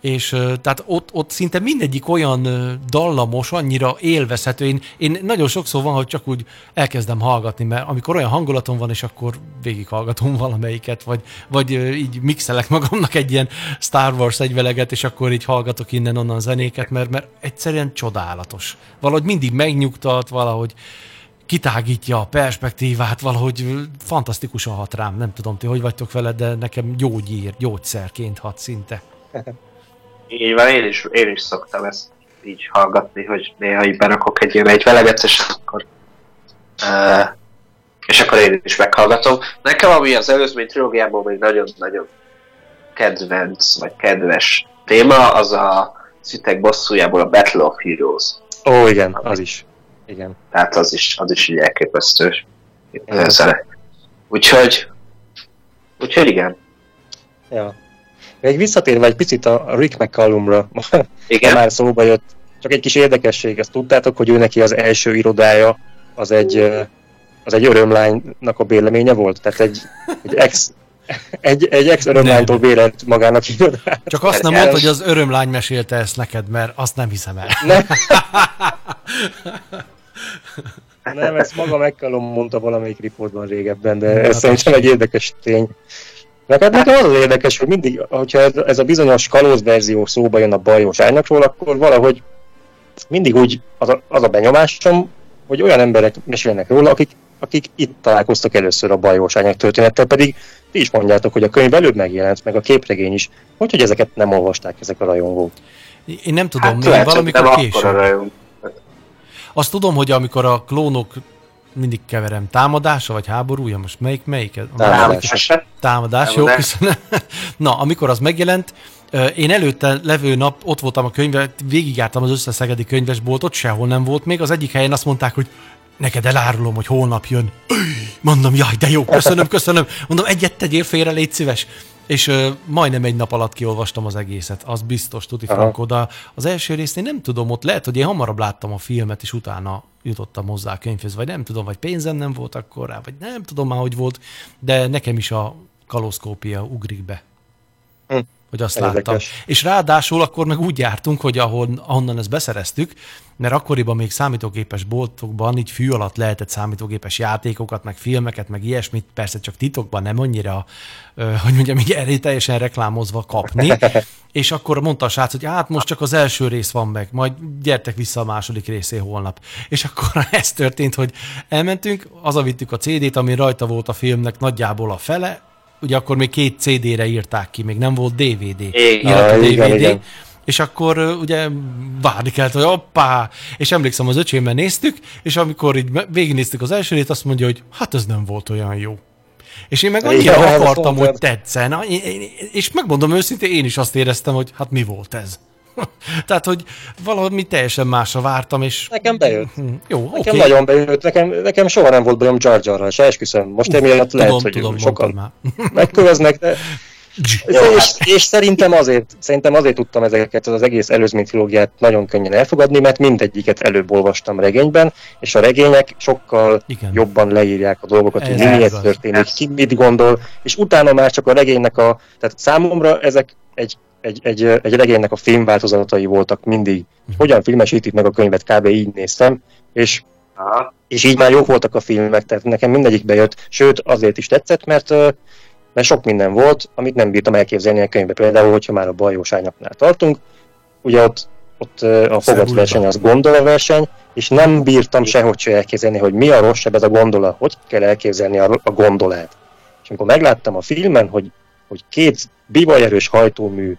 és tehát ott, ott szinte mindegyik olyan dallamos, annyira élvezhető. Én, én nagyon sokszor van, hogy csak úgy elkezdem hallgatni, mert amikor olyan hangulatom van, és akkor végighallgatom valamelyiket, vagy, vagy így mixelek magamnak egy ilyen Star Wars egyveleget, és akkor így hallgatok innen-onnan zenéket, mert, mert egyszerűen csodálatos. Valahogy mindig megnyugtat, valahogy kitágítja a perspektívát, valahogy fantasztikusan hat rám. Nem tudom, ti hogy vagytok vele, de nekem gyógyír, gyógyszerként hat szinte. Így van, én is, én is szoktam ezt így hallgatni, hogy néha így berakok egy ilyen egy veleget, és akkor uh, és akkor én is meghallgatom. Nekem, ami az előzmény trilógiából még nagyon-nagyon kedvenc, vagy kedves téma, az a szitek bosszújából a Battle of Heroes. Ó, igen, az is. Igen. Tehát az is, az is így elképesztő zene. Úgyhogy, úgyhogy igen. Ja. Még visszatérve egy picit a Rick McCallumra, Igen, már szóba jött, csak egy kis érdekesség, ezt tudtátok, hogy ő neki az első irodája az egy, az egy örömlánynak a béleménye volt? Tehát egy, egy ex egy, egy ex örömlánytól bérelt magának irodát. Csak azt nem mondta, hogy az örömlány mesélte ezt neked, mert azt nem hiszem el. Nem. Nem, ezt maga McCallum mondta valamelyik riportban régebben, de ez szerintem egy érdekes tény. Neked nekem az az érdekes, hogy mindig, hogyha ez, ez a bizonyos kalóz verzió szóba jön a bajos árnyakról, akkor valahogy mindig úgy az a, az a benyomásom, hogy olyan emberek mesélnek róla, akik, akik itt találkoztak először a bajós árnyak történettel, pedig ti is mondjátok, hogy a könyv előbb megjelent, meg a képregény is. Hogy, hogy ezeket nem olvasták ezek a rajongók? Én nem tudom, Hát még valamikor később. Azt tudom, hogy amikor a klónok mindig keverem, támadása vagy háborúja, most melyik, melyik? Támadás. Támadás. Támadás, jó, köszönöm. Na, amikor az megjelent, én előtte levő nap ott voltam a könyve, végigjártam az összes szegedi könyvesboltot, sehol nem volt még. Az egyik helyen azt mondták, hogy neked elárulom, hogy holnap jön. Mondom, jaj, de jó, köszönöm, köszönöm. Mondom, egyet tegyél félre, légy szíves. És ö, majdnem egy nap alatt kiolvastam az egészet, az biztos, tuti frankó, de az első részt én nem tudom, ott lehet, hogy én hamarabb láttam a filmet, és utána jutottam hozzá a könyvhöz, vagy nem tudom, vagy pénzem nem volt akkor rá, vagy nem tudom már, hogy volt, de nekem is a kalózkópia ugrik be. Hm. Hogy azt Érdekes. láttam. És ráadásul akkor meg úgy jártunk, hogy ahol, ahonnan ezt beszereztük, mert akkoriban még számítógépes boltokban így fű alatt lehetett számítógépes játékokat, meg filmeket, meg ilyesmit, persze csak titokban, nem annyira, hogy mondjam, így erőteljesen reklámozva kapni. És akkor mondta a srác, hogy hát most csak az első rész van meg, majd gyertek vissza a második részé holnap. És akkor ez történt, hogy elmentünk, hazavittük a CD-t, ami rajta volt a filmnek nagyjából a fele, ugye akkor még két CD-re írták ki, még nem volt DVD. Igen. Iratú Ah, igen, DVD. igen. És akkor ugye várni kellett, hogy hoppá, és emlékszem, az öcsémmel néztük, és amikor így végignéztük az első részt, azt mondja, hogy hát ez nem volt olyan jó. És én meg annyira Igen, ezt akartam, hogy tetszen, a- és megmondom őszintén, én is azt éreztem, hogy hát mi volt ez. Tehát, hogy valami teljesen másra vártam, és Nekem bejött. Hm, jó, oké. Nekem nagyon bejött, nekem, nekem soha nem volt bajom Jar Jarral, se esküszöm. Most emiatt lehet, tudom, hogy tudom, sokan megköveznek, de... és, és, szerintem azért, szerintem azért tudtam ezeket az egész előzmény trilógiát nagyon könnyen elfogadni, mert mindegyiket előbb olvastam regényben, és a regények sokkal Igen. jobban leírják a dolgokat, hogy Ez mi miért történik, ki mit gondol, és utána már csak a regénynek a... Tehát számomra ezek egy, egy, egy, egy regénynek a filmváltozatai voltak mindig. Mhm. Hogyan filmesítik meg a könyvet, kb. így néztem, és Aha. és így már jók voltak a filmek, tehát nekem mindegyik bejött, sőt azért is tetszett, mert, mert sok minden volt, amit nem bírtam elképzelni a könyvbe. Például, hogyha már a bajós ányaknál tartunk, ugye ott, ott a fogatverseny az gondolverseny, és nem bírtam sehogy se elképzelni, hogy mi a rosszabb ez a gondola, hogy kell elképzelni a, a gondolát. És amikor megláttam a filmen, hogy, hogy két bivajerős hajtómű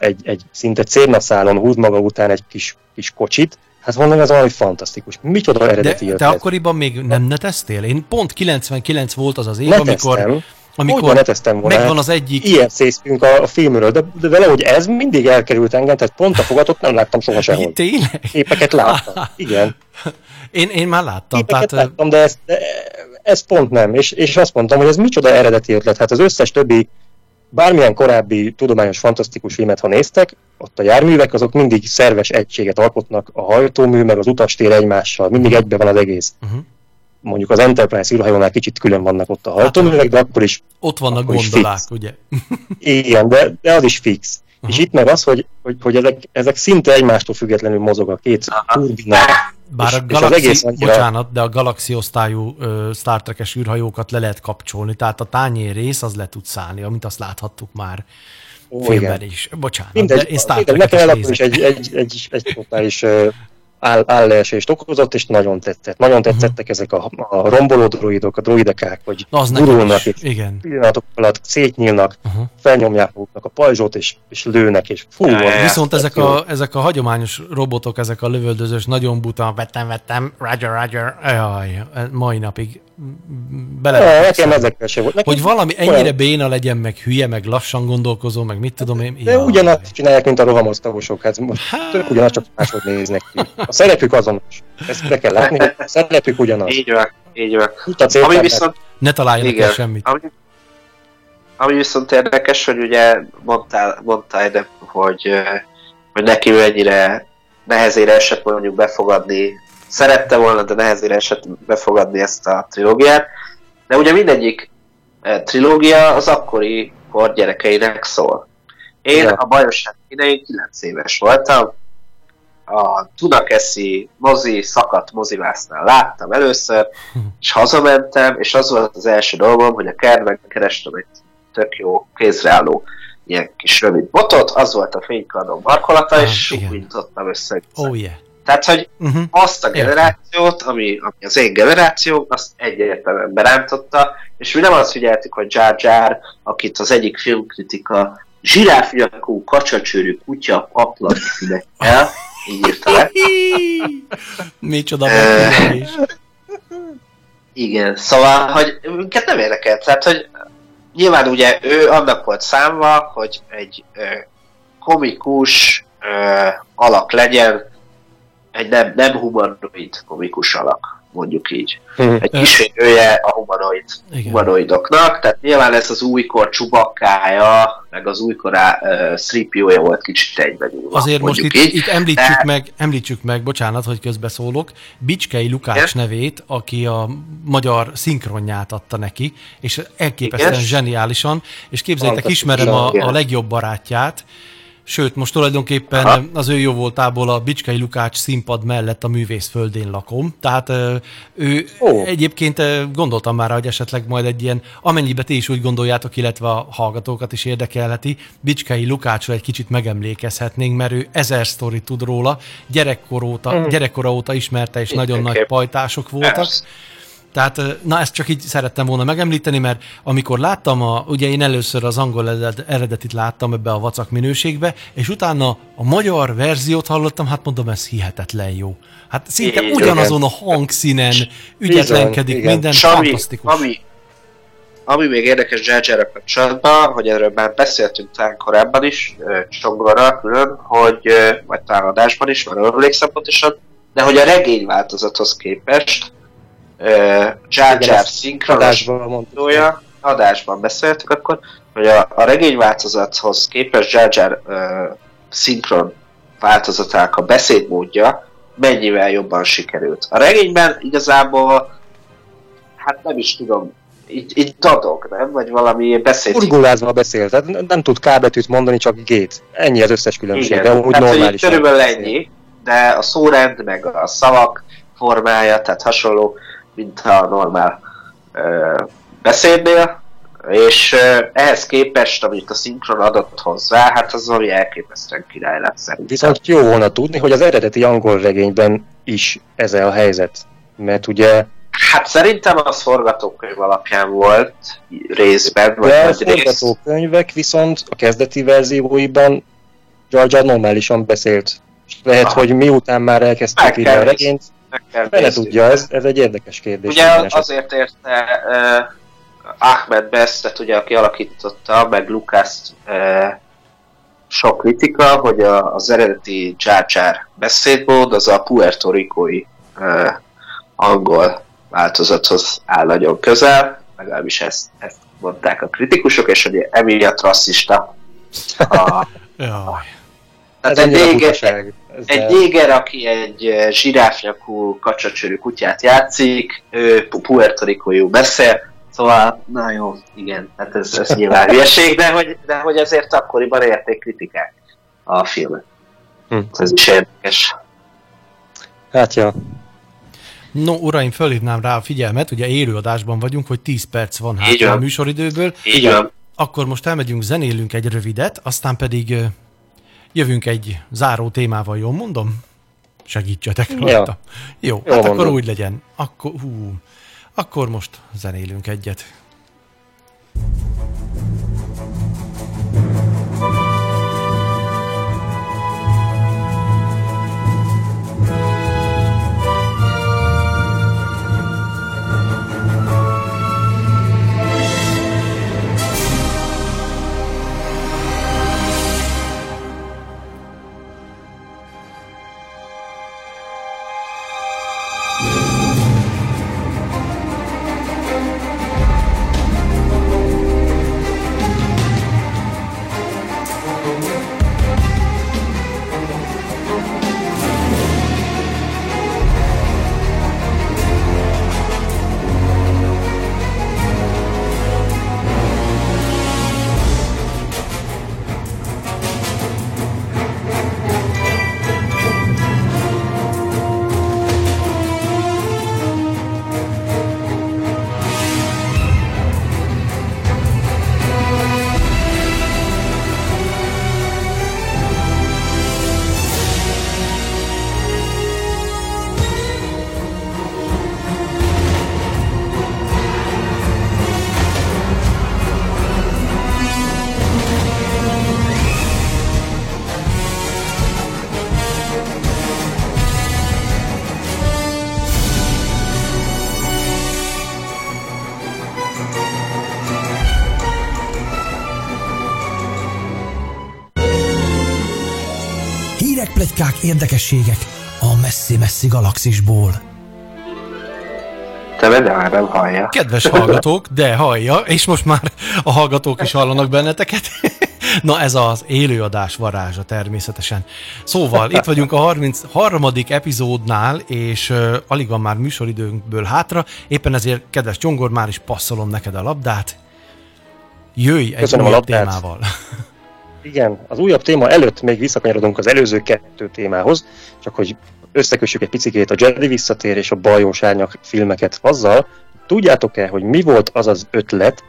egy, egy szinte cérnaszálon húz maga után egy kis, kis kocsit, hát mondom, ez valami fantasztikus. Micsoda De eredeti te ötlet. akkoriban még nem neteztél? Én pont 99 volt az az év, Neteztem. amikor, Amikor neteztem volna. megvan az egyik Ilyen szésztünk a, a filmről, de, de valahogy ez mindig elkerült engem, tehát pont a fogatot nem láttam soha sehol. Tényleg? Képeket láttam. Igen, Én, én már láttam. képeket Tehát, láttam, de ez, de ez pont nem. És, és azt mondtam, hogy ez micsoda eredeti ötlet. Hát az összes többi, bármilyen korábbi tudományos fantasztikus filmet, ha néztek, ott a járművek azok mindig szerves egységet alkotnak, a hajtómű meg az utastér egymással, mindig egybe van az egész. Mhm. Mondjuk az Enterprise űrhajónál kicsit külön vannak ott a hajtóművek, de akkor is ott vannak gondolák, fix. ugye? Igen, de, de az is fix. Uh-huh. És itt meg az, hogy, hogy, hogy ezek, ezek szinte egymástól függetlenül mozog a két turbina. Bár És- a és az Galaxy, egész annyira- bocsánat, de a Galaxy osztályú ö, Star Trek-es űrhajókat le lehet kapcsolni, tehát a tányér rész az le tud szállni, amit azt láthattuk már Ó, filmben igen. is. Bocsánat, Mindegy, de én Star nekem is egy, egy, egy, egy totális uh, áll, állleesést okozott, és nagyon tetszett. Nagyon tetszettek ezek a, a romboló droidok, a droidekák, hogy Na, az gurulnak, és Igen. pillanatok alatt szétnyílnak, Aha. felnyomják maguknak a pajzsot, és, és lőnek, és fú, Ja. Viszont ezek a, ezek a hagyományos robotok, ezek a lövöldözős, nagyon buta, vettem, vettem, Roger, Roger, jaj, mai napig bele. Ja, nekem ezekkel se volt. Nekem hogy valami olyan- ennyire béna legyen, meg hülye, meg lassan gondolkozó, meg mit tudom én. De jaj. ugyanazt csinálják, mint a rohamosztagosok, hát most tök ugyanaz, csak máshogy néznek ki. A szerepük azonos. Ezt be kell látni, hogy a szerepük ugyanaz. Így van, így van. Itt a. Ami viszont, Ne találjanak el igen, semmit. ami, ami viszont érdekes, hogy ugye mondtál, mondtál ide, hogy, hogy neki mennyire nehezére esett mondjuk befogadni, szerette volna, de nehezére esett befogadni ezt a trilógiát. De ugye mindegyik trilógia az akkori kor gyerekeinek szól. Én Ja. a bajosság idején 9 éves voltam, a Dunakeszi mozi, szakadt mozivásznál láttam először, és hazamentem, és az volt az első dolgom, hogy a kertben kerestem egy tök jó kézreálló ilyen kis rövid botot, az volt a fénykardon markolata, Ah, és úgy nyitottam össze. Oh yeah. Tehát, hogy Uh-huh. azt a generációt, ami, ami az én generáció, azt egyértelműen berántotta, és mi nem azt figyeltük, hogy Jar Jar, akit az egyik filmkritika zsiráfjakú, kacsacsőrű kutya aplat fülekkel, így írta le. Micsoda megfigyelés. Igen, szóval, hogy minket nem érdekelt, tehát, hogy nyilván ugye ő annak volt számva, hogy egy ö, komikus ö, alak legyen, egy nem, nem humanoid komikus alak, mondjuk így. Hm. Egy kísérője a humanoid, humanoidoknak, tehát nyilván ez az újkor csubakkája, meg az újkor uh, Sripiója volt kicsit egyben Azért most itt, így. itt említsük, De- meg, említsük meg, bocsánat, hogy közbeszólok, Bicskei Lukács Igen? nevét, aki a magyar szinkronját adta neki, és elképesztően Igen? zseniálisan, és képzeljétek, ismerem a, a legjobb barátját, Sőt, most tulajdonképpen Aha. az ő jó voltából a Bicskei Lukács színpad mellett a művész földén lakom. Tehát ő Ó. egyébként gondoltam már, hogy esetleg majd egy ilyen, amennyibe ti is úgy gondoljátok, illetve a hallgatókat is érdekelheti, Bicskei Lukácsra egy kicsit megemlékezhetnénk, mert ő ezer sztorit tud róla, gyerekkor óta, gyerekkora óta ismerte, és nagyon nagy pajtások voltak. Persze. Tehát, na ezt csak így szerettem volna megemlíteni, mert amikor láttam, a, ugye én először az angol ered- eredetit láttam ebbe a vacak minőségbe, és utána a magyar verziót hallottam, hát mondom, ez hihetetlen jó. Hát szinte Igen. ugyanazon a hangszínen ügyetlenkedik igen. minden, És ami, fantasztikus. ami, ami még érdekes Jar kapcsolatban, hogy erről már beszéltünk talán korábban is, Csongorral külön, hogy, vagy talán adásban is, már emlékszem pontosan, de hogy a regény változathoz képest Jar Jar szinkronos verziója, adásban beszéltük akkor, hogy a, a regény változathoz képest Jar Jar szinkron változatának a beszédmódja mennyivel jobban sikerült. A regényben igazából, hát nem is tudom, így, így dadog, nem? Vagy valami beszéd. Urgulázva beszél, tehát nem- tud K betűt mondani, csak G-t. Ennyi az összes különbség, Igen, de úgy tehát, normális. körülbelül ennyi, de a szórend, meg a szavak formája, tehát hasonló, mint a normál ö, beszédnél, és ö, ehhez képest, amit a szinkron adott hozzá, hát az valami elképesztően király lett szerintem. Viszont jó volna tudni, hogy az eredeti angol regényben is ez a helyzet. Mert ugye Hát szerintem az forgatókönyv alapján volt részben, vagy de a rész. forgatókönyvek viszont a kezdeti verzióiban Jar normálisan beszélt. És lehet, Aha. hogy miután már elkezdték írni a regényt, Meg kell fele nézni. tudja, ez, ez egy érdekes kérdés. Ugye azért érte uh, Ahmed Best, tehát ugye aki alakította, meg Lucas uh, sok kritika, hogy a, az eredeti Jar Jar beszédmód az a Puerto Ricoi uh, angol változathoz áll nagyon közel, legalábbis ezt, ezt mondták a kritikusok, és hogy emiatt rasszista. A, Jaj. Tehát egy, néger, egy néger, aki egy zsiráfnyakú kacsacsörű kutyát játszik, ő pu- Puerto Ricójú beszél, szóval, na jó, igen, hát ez, ez nyilván hülyeség, de hogy, de hogy ezért akkoriban érték kritikák a filmet. Hm. Ez is érdekes. Hát ja, No, uraim, fölhívnám rá a figyelmet, ugye élőadásban vagyunk, hogy 10 perc van hátra a műsoridőből. Így van. Akkor most elmegyünk, zenélünk egy rövidet, aztán pedig jövünk egy záró témával, jól mondom? Segítsetek Ja. rajta. Jó, Jól hát akkor mondod. úgy legyen. Akkor, hú, akkor most zenélünk egyet. Plegykák, érdekességek a messzi-messzi galaxisból. Te már nem hallja. Kedves hallgatók, de hallja, és most már a hallgatók is hallanak benneteket. Na ez az élőadás varázsa természetesen. Szóval itt vagyunk a 33. epizódnál, és uh, alig van már műsoridőnkből hátra, éppen ezért, kedves Csongor, már is passzolom neked a labdát. Jöjj egy Köszönöm újabb témával. Igen, az újabb téma előtt még visszakanyarodunk az előző kettő témához, csak hogy összekössük egy picikét a Jedi visszatér és a bajós árnyak filmeket azzal, tudjátok-e, hogy mi volt az az ötlet,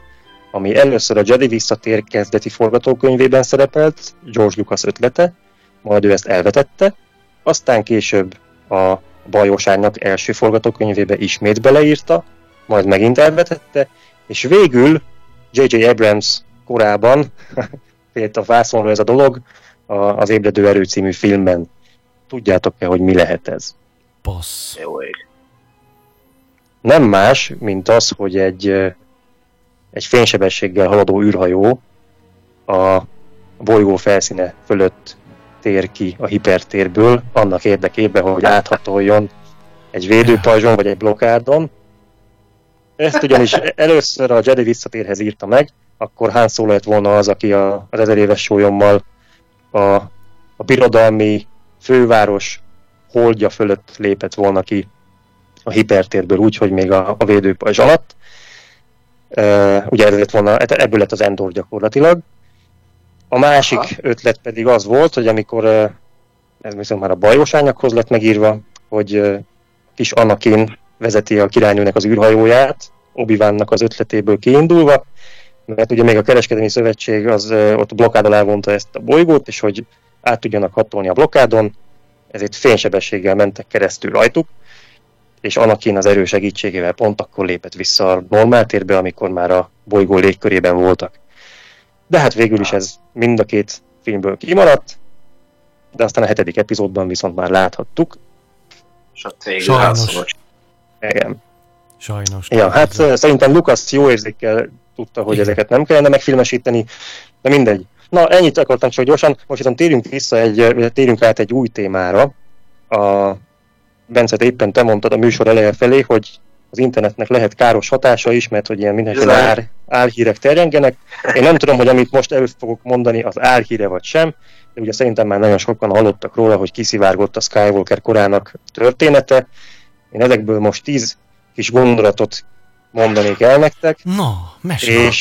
ami először a Jedi visszatér kezdeti forgatókönyvében szerepelt, George Lucas ötlete, majd ő ezt elvetette, aztán később a bajós árnyak első forgatókönyvébe ismét beleírta, majd megint elvetette, és végül J.J. Abrams korában félt a vászonra ez a dolog a, az Ébredő Erő című filmben. Tudjátok-e, hogy mi lehet ez? Jó ég. Nem más, mint az, hogy egy, egy fénysebességgel haladó űrhajó a bolygó felszíne fölött tér ki a hipertérből, annak érdekében, hogy áthatoljon egy védőpajzson vagy egy blokkádon. Ezt ugyanis először a Jedi visszatérhez írta meg, akkor Han Solo lett volna az, aki a, az ezer éves sólyommal a, a birodalmi főváros holdja fölött lépett volna ki a hipertérből úgy, hogy még a, a védőpajzs alatt. Uh, ugye ez lett volna, ebből lett az Endor gyakorlatilag. A másik Aha. ötlet pedig az volt, hogy amikor uh, ez viszont már a bajós ányakhoz lett megírva, hogy uh, kis Anakin vezeti a királynőnek az űrhajóját, obi az ötletéből kiindulva, mert ugye még a kereskedelmi szövetség az ott blokkád alá vonta ezt a bolygót, és hogy át tudjanak hatolni a blokkádon, ezért fénysebességgel mentek keresztül rajtuk, és Anakin az erő segítségével pont akkor lépett vissza a normál térbe, amikor már a bolygó légkörében voltak. De hát végül is ez mind a két filmből kimaradt, de aztán a hetedik epizódban viszont már láthattuk. És ott végül Sajnos. Igen. Sajnos. Ja, hát szerintem Lucas jó érzékkel tudta, hogy Igen. ezeket nem kellene megfilmesíteni, de mindegy. Na, ennyit akartam csak gyorsan, most viszont térjünk vissza egy, térjünk át egy új témára. A Bence, éppen te mondtad a műsor eleje felé, hogy az internetnek lehet káros hatása is, mert hogy ilyen mindenféle ár, álhírek terjengenek. Én nem tudom, hogy amit most elő fogok mondani, az álhíre vagy sem, de ugye szerintem már nagyon sokan hallottak róla, hogy kiszivárgott a Skywalker korának története. Én ezekből most tíz kis gondolatot mondanék el nektek, Na, mesélj. és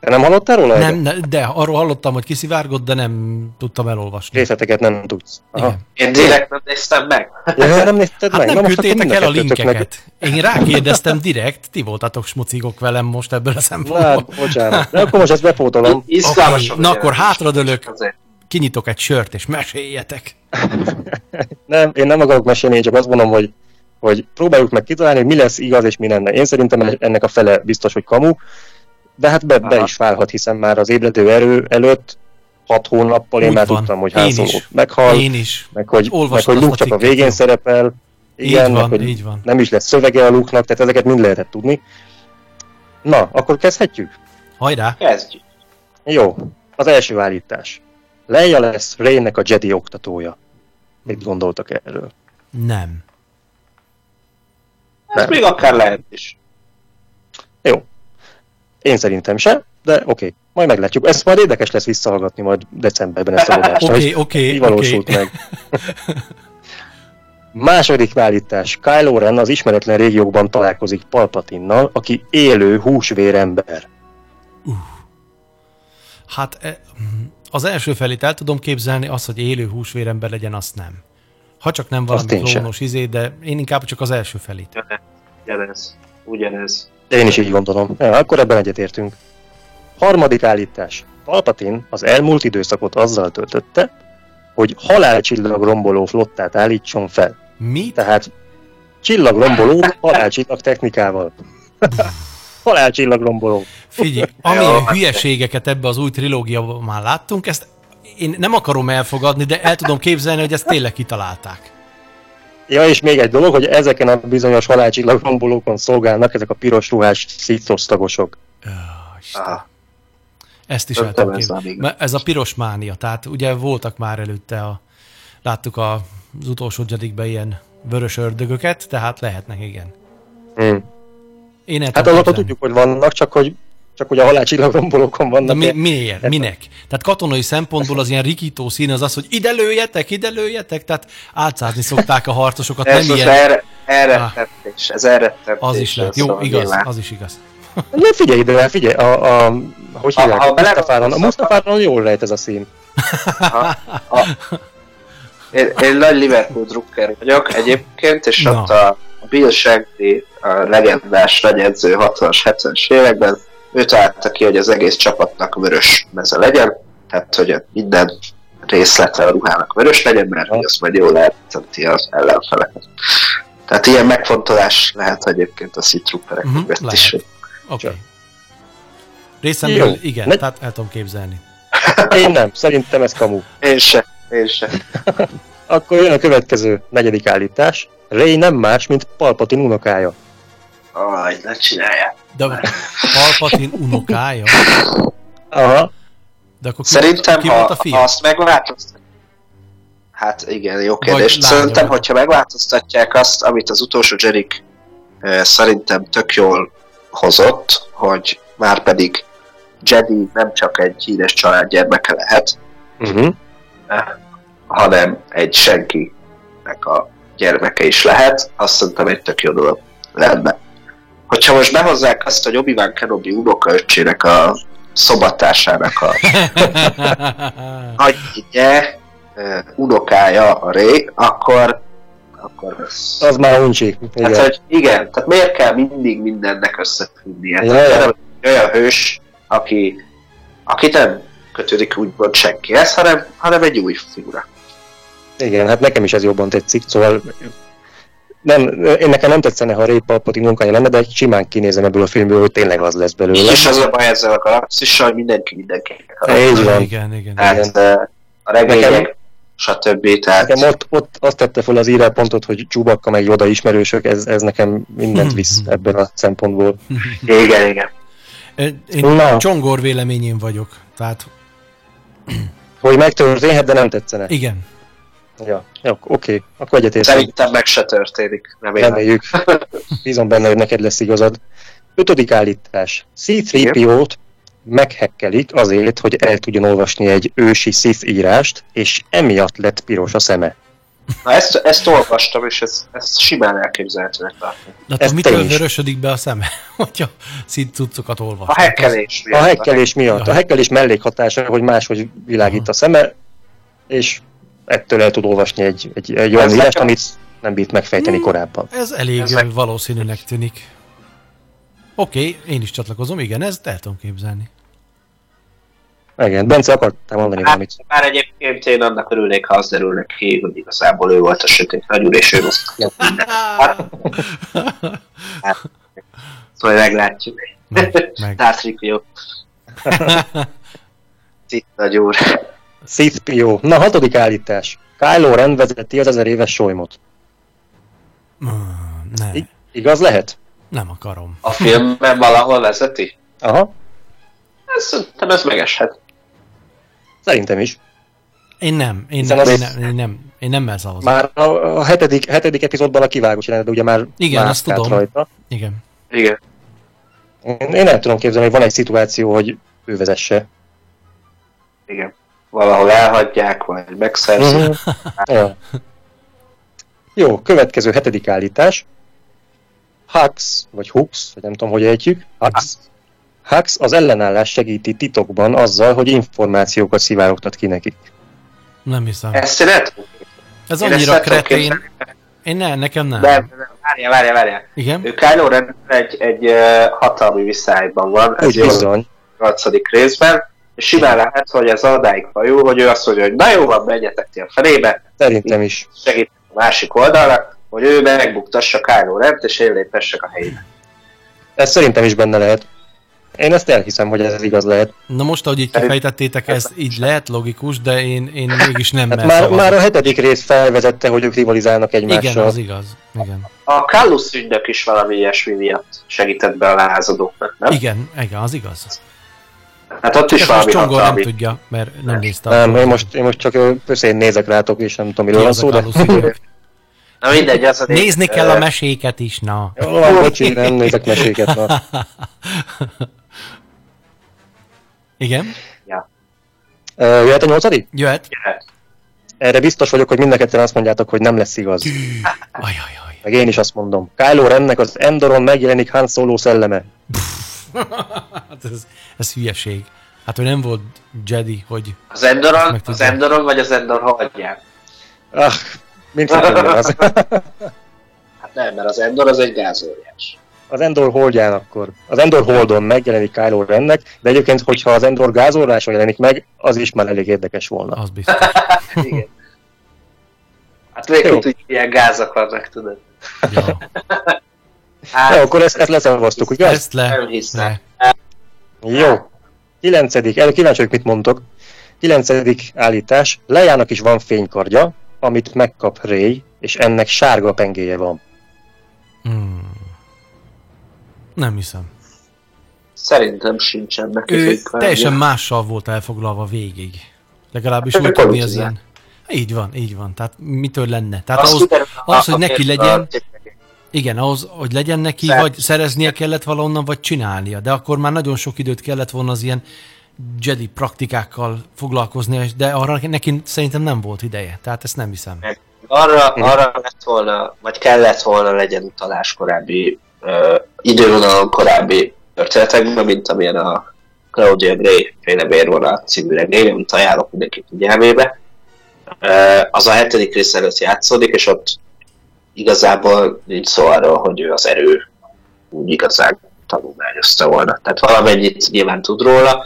te nem hallottál róla? Nem, ne, de arról hallottam, hogy kiszivárgott, de nem tudtam elolvasni. Részleteket nem tudsz. Aha. Igen. Én direkt nem néztem meg. Ja, nem nézted Hát meg? nem küldtétek el a linkeket. Én rákérdeztem direkt, ti voltatok smucigok velem most ebből a szempontból. hát, bocsánat. De akkor most ezt bepótolom. Oké, na akkor hátradőlök. Azért. Kinyitok egy sört és meséljetek. Nem, én nem akarok mesélni, én csak azt mondom, hogy, hogy próbáljuk meg kitalálni, hogy mi lesz igaz és mi nem. Én szerintem ennek a fele biztos, hogy kamu, de hát be, be Aha. is válhat, hiszen már az ébredő erő előtt hat hónappal én Úgy már van. tudtam, hogy is. meghal, Én is. meg hogy, meg Olvastam hogy azt Luke csak a végén szerepel, Így igen, van, meg hogy így van. nem is lesz szövege a Luke-nak, tehát ezeket mind lehetett tudni. Na, akkor kezdhetjük? Hajrá! Kezdjük. Jó, az első állítás. Leia lesz Rey-nek a Jedi oktatója. Mit gondoltak erről? Nem. Ez még akár lehet is. Jó. Én szerintem sem, de oké. Okay. Majd meglátjuk. Ez majd érdekes lesz visszahallgatni majd decemberben ezt a adást. Oké, hogy oké, valósult meg. Második állítás. Kylo Ren az ismeretlen régiókban találkozik Palpatinnal, aki élő húsvérember. Hát e, az első felét el tudom képzelni, az, hogy élő húsvérember legyen, azt nem. Ha csak nem valami klónos izé, de én inkább csak az első felét. Ugyanez. Ugyanez. Én is így gondolom. Ja, akkor ebben egyetértünk. Harmadik állítás. Palpatine az elmúlt időszakot azzal töltötte, hogy halálcsillag romboló flottát állítson fel. Mit? Tehát csillagromboló halálcsillag technikával. halálcsillagromboló. Figyelj, amilyen hülyeségeket ebbe az új trilógiában már láttunk, ezt én nem akarom elfogadni, de el tudom képzelni, hogy ezt tényleg kitalálták. Ja, és még egy dolog, hogy ezeken a bizonyos halálcsillagrombolókon szolgálnak ezek a piros ruhás szítosztagosok. Ó, Isten. Ah, Ezt is el tudom képzelni. Ez a piros mánia, tehát ugye voltak már előtte a láttuk a, az utolsó Jedikben ilyen vörös ördögöket, tehát lehetnek, igen. Hmm. Én Hát képzelni. tudjuk, hogy vannak, csak hogy csak hogy a halálcsillagrombolókon De vannak. mi, miért? Minek? Tehát katonai szempontból az ilyen rikító szín az az, hogy ide lőjetek, ide lőjetek, tehát álcázni szokták a harcosokat, Ez nem ilyen... erre, elrettentés, ez elrettentés. Az is lehet. Jó, szóval igaz, nyilván. az is igaz. Ne figyelj ide, figyelj, a, a hogy Ha- hívják, ha a Mustafáron, a Mustafáron jól lehet ez a szín. A, én, én nagy Liverpool drukker vagyok egyébként, és Na. ott a, a Bill Shankly, a legendás nagy edző 60-as, 70-es években, ő találta ki, hogy az egész csapatnak vörös meze legyen, tehát hogy minden részlete a ruhának vörös legyen, mert hogy azt majd jól eltenti az ellenfeleket. Tehát ilyen megfontolás lehet egyébként a Sea Trooperek Mhm, mögött lehet. is. Oké. Okay. Részemről igen, Ne- tehát el tudom képzelni. Én nem, szerintem ez kamu. Én se, én se. Akkor jön a következő negyedik állítás. Ray nem más, mint Palpatine unokája. Aj, ne csinálják. De a Palpatine unokája? Aha, De akkor ki, Szerintem, ki ha, volt a fiú? ha azt megváltoztatják... Hát igen, jó kérdés. lánya Szerintem, vagy. hogyha megváltoztatják azt, amit az utolsó Jerik eh, szerintem tök jól hozott, hogy már pedig Jedi nem csak egy híres család gyermeke lehet, uh-huh. hanem egy senkinek a gyermeke is lehet, azt szerintem egy tök jó dolog lenne. Hogyha most behozzák azt, hogy Obi-Wan Kenobi unokaöccsének a szobatársának a nagyje, uh, unokája a Ré, akkor, akkor ez... az már uncsi. Hát, Igen. hogy igen, tehát miért kell mindig mindennek összefüggnie? Egy olyan hős, aki, aki nem kötődik úgymond senkihez, hanem, hanem egy új figura. Igen, hát nekem is ez jobban tetszik, szóval nem, én nekem nem tetszene, ha Ray Palpatine munkája lenne, de simán kinézem ebből a filmből, hogy tényleg az lesz belőle. És az a baj ezzel a galaxissal, hogy mindenki mindenkinek akar. Így van. Igen, igen. Uh, a regények, Nekem- stb. Tehát Nekem ott, ott azt tette fel az íráspontot, hogy Csubakka meg Yoda ismerősök, ez, ez nekem mindent visz ebben a szempontból. igen, igen. Én Na. Csongor véleményén vagyok. Tehát Hogy megtörténhet, de nem tetszene. igen. Ja, ja oké, akkor egyetértünk. Szerintem meg se történik. Remélem. Reméljük. Bízom benne, hogy neked lesz igazad. Ötödik állítás. C-3PO-t meghekkelik azért, hogy el tudjon olvasni egy ősi Sith írást, és emiatt lett piros a szeme. Na ezt, ezt olvastam, és ez, ez simán elképzelhetőnek tartom. De Ez akkor mitől vörösödik be a szeme, hogyha szint cuccokat olvas? A hekkelés A miatt. hekkelés miatt. A hekkelés mellékhatása, hogy máshogy világít a szeme, és ettől el tud olvasni egy, egy, egy olyan Ez írást, nekem- amit nem bírt megfejteni korábban. Ez elég Ezek... valószínűnek tűnik. Oké, okay, én is csatlakozom, igen, ezt el tudom képzelni. Igen, Bence, akartál mondani Hát, valamit? már egyébként én annak örülnék, ha az derülne ki, hogy igazából ő volt a sötét nagyúr, és ő a mindent. Hát, szóval meglátjuk. Meg, meg. Darth jó. Itt nagyúr. Sith Pio. Na, hatodik állítás. Kylo Ren vezeti az ezer éves solymot. Ne, I- igaz lehet? nem akarom. A filmben valahol vezeti? Aha, Ez, szerintem ez megeshet. szerintem is. Én nem, én Hiszen nem, az- én nem, én nem, én nem szavazom. Már a, a hetedik, hetedik epizódban a kivágós jelenetben ugye már Igen, már azt tudom. Rajta. Igen. Igen. Én, én nem tudom képzelni, hogy van egy szituáció, hogy ő vezesse. Igen. Valahol elhagyják, vagy megszerzik. Mhm. Jó, következő hetedik állítás. Hux, vagy Hux, vagy nem tudom, hogy ejtjük. Hux. Hux az ellenállás segíti titokban azzal, hogy információkat szivárogtat ki nekik. Nem hiszem. Ezt én Ez Én annyira kretén. Én ne, nekem nem. De, várjál, várjál, várjál. Igen? Ő Kylo Ren egy, egy hatalmi viszályban van, ez Úgy jó a bizony. 8. részben, és simán lehet, hogy ez odáig fajul, hogy ő azt mondja, hogy na jó van, menjetek ti a felébe, Szerintem is. segít a másik oldalra, hogy ő megbuktassa Kylo Rent, és én léphessek a helyébe. Ez szerintem is benne lehet. Én ezt elhiszem, hogy ez igaz lehet. Na most, ahogy így kifejtettétek, ez így lehet logikus, de én, én mégis nem Hát már, már a hetedik rész felvezette, hogy ők rivalizálnak egymással. Igen, az igaz. Igen. A Kallus ügynök is valami ilyesmi miatt segített be a lázadóknak, nem? Igen, igen, az igaz. Hát ott is valami Csongor nem tudja, mert nem nézte. Nem, én most, én most csak ö, összén nézek rátok, és nem tudom, miről van szó, de... Na mindegy, az. Nézni kell a meséket is, na. Jó, van, bocsi, nem nézek meséket. Na. Igen? Ö, Jöhet a nyolcadik? Jöhet? Erre biztos vagyok, hogy mind azt mondjátok, hogy nem lesz igaz. Ajajaj. Meg én is azt mondom. Kylo Rennek az Endoron megjelenik Han Solo szelleme. Hát ez, ez hülyeség. Hát ő nem volt Jedi, hogy... Az Endoron, az. Endoron vagy az Endor hagyján? Ah, mindjárt ugyanaz. Hát nem, mert az Endor az egy gázóriás. Az Endor holdján akkor. Az Endor holdon megjelenik Kylo Rennek, de egyébként, hogyha az Endor gázóráson jelenik meg, az is már elég érdekes volna. Az biztos. Igen. Hát még Jó. itt úgy ilyen gázak vannak, tudod. Ja. Hát, Jó, akkor ezt, ezt leszavaztuk, ugye? Ezt le. Nem hiszem. Jó. Kilencedik, el kíváncsi vagyok, mit mondtok. Kilencedik állítás. Lejának is van fénykardja, amit megkap Ray, és ennek sárga pengéje van. Hmm. Nem hiszem. Szerintem sincsen neki Ő fénykardja. teljesen mással volt elfoglalva végig. Legalábbis Hát úgy tudni úgy ezen. Így van, így van. Tehát mitől lenne? Tehát Azt ahhoz, ahhoz, hogy neki legyen, a- igen, ahhoz, hogy legyen neki, Szerint. vagy szereznie kellett valonnan, vagy csinálnia. De akkor már nagyon sok időt kellett volna az ilyen Jedi praktikákkal foglalkoznia, és- de arra neki szerintem nem volt ideje. Tehát ezt nem hiszem. Arra, arra lett volna, vagy kellett volna legyen utalás korábbi ö, idővonalon korábbi történetekben, mint amilyen a Claudia Gray féle vérvonal című regény, amit ajánlok mindenki figyelmébe. Ö, az a hetedik rész előtt játszódik, és ott igazából nincs szó arról, hogy ő az erő úgy igazán tanulmányozta volna. Tehát valamennyit nyilván tud róla,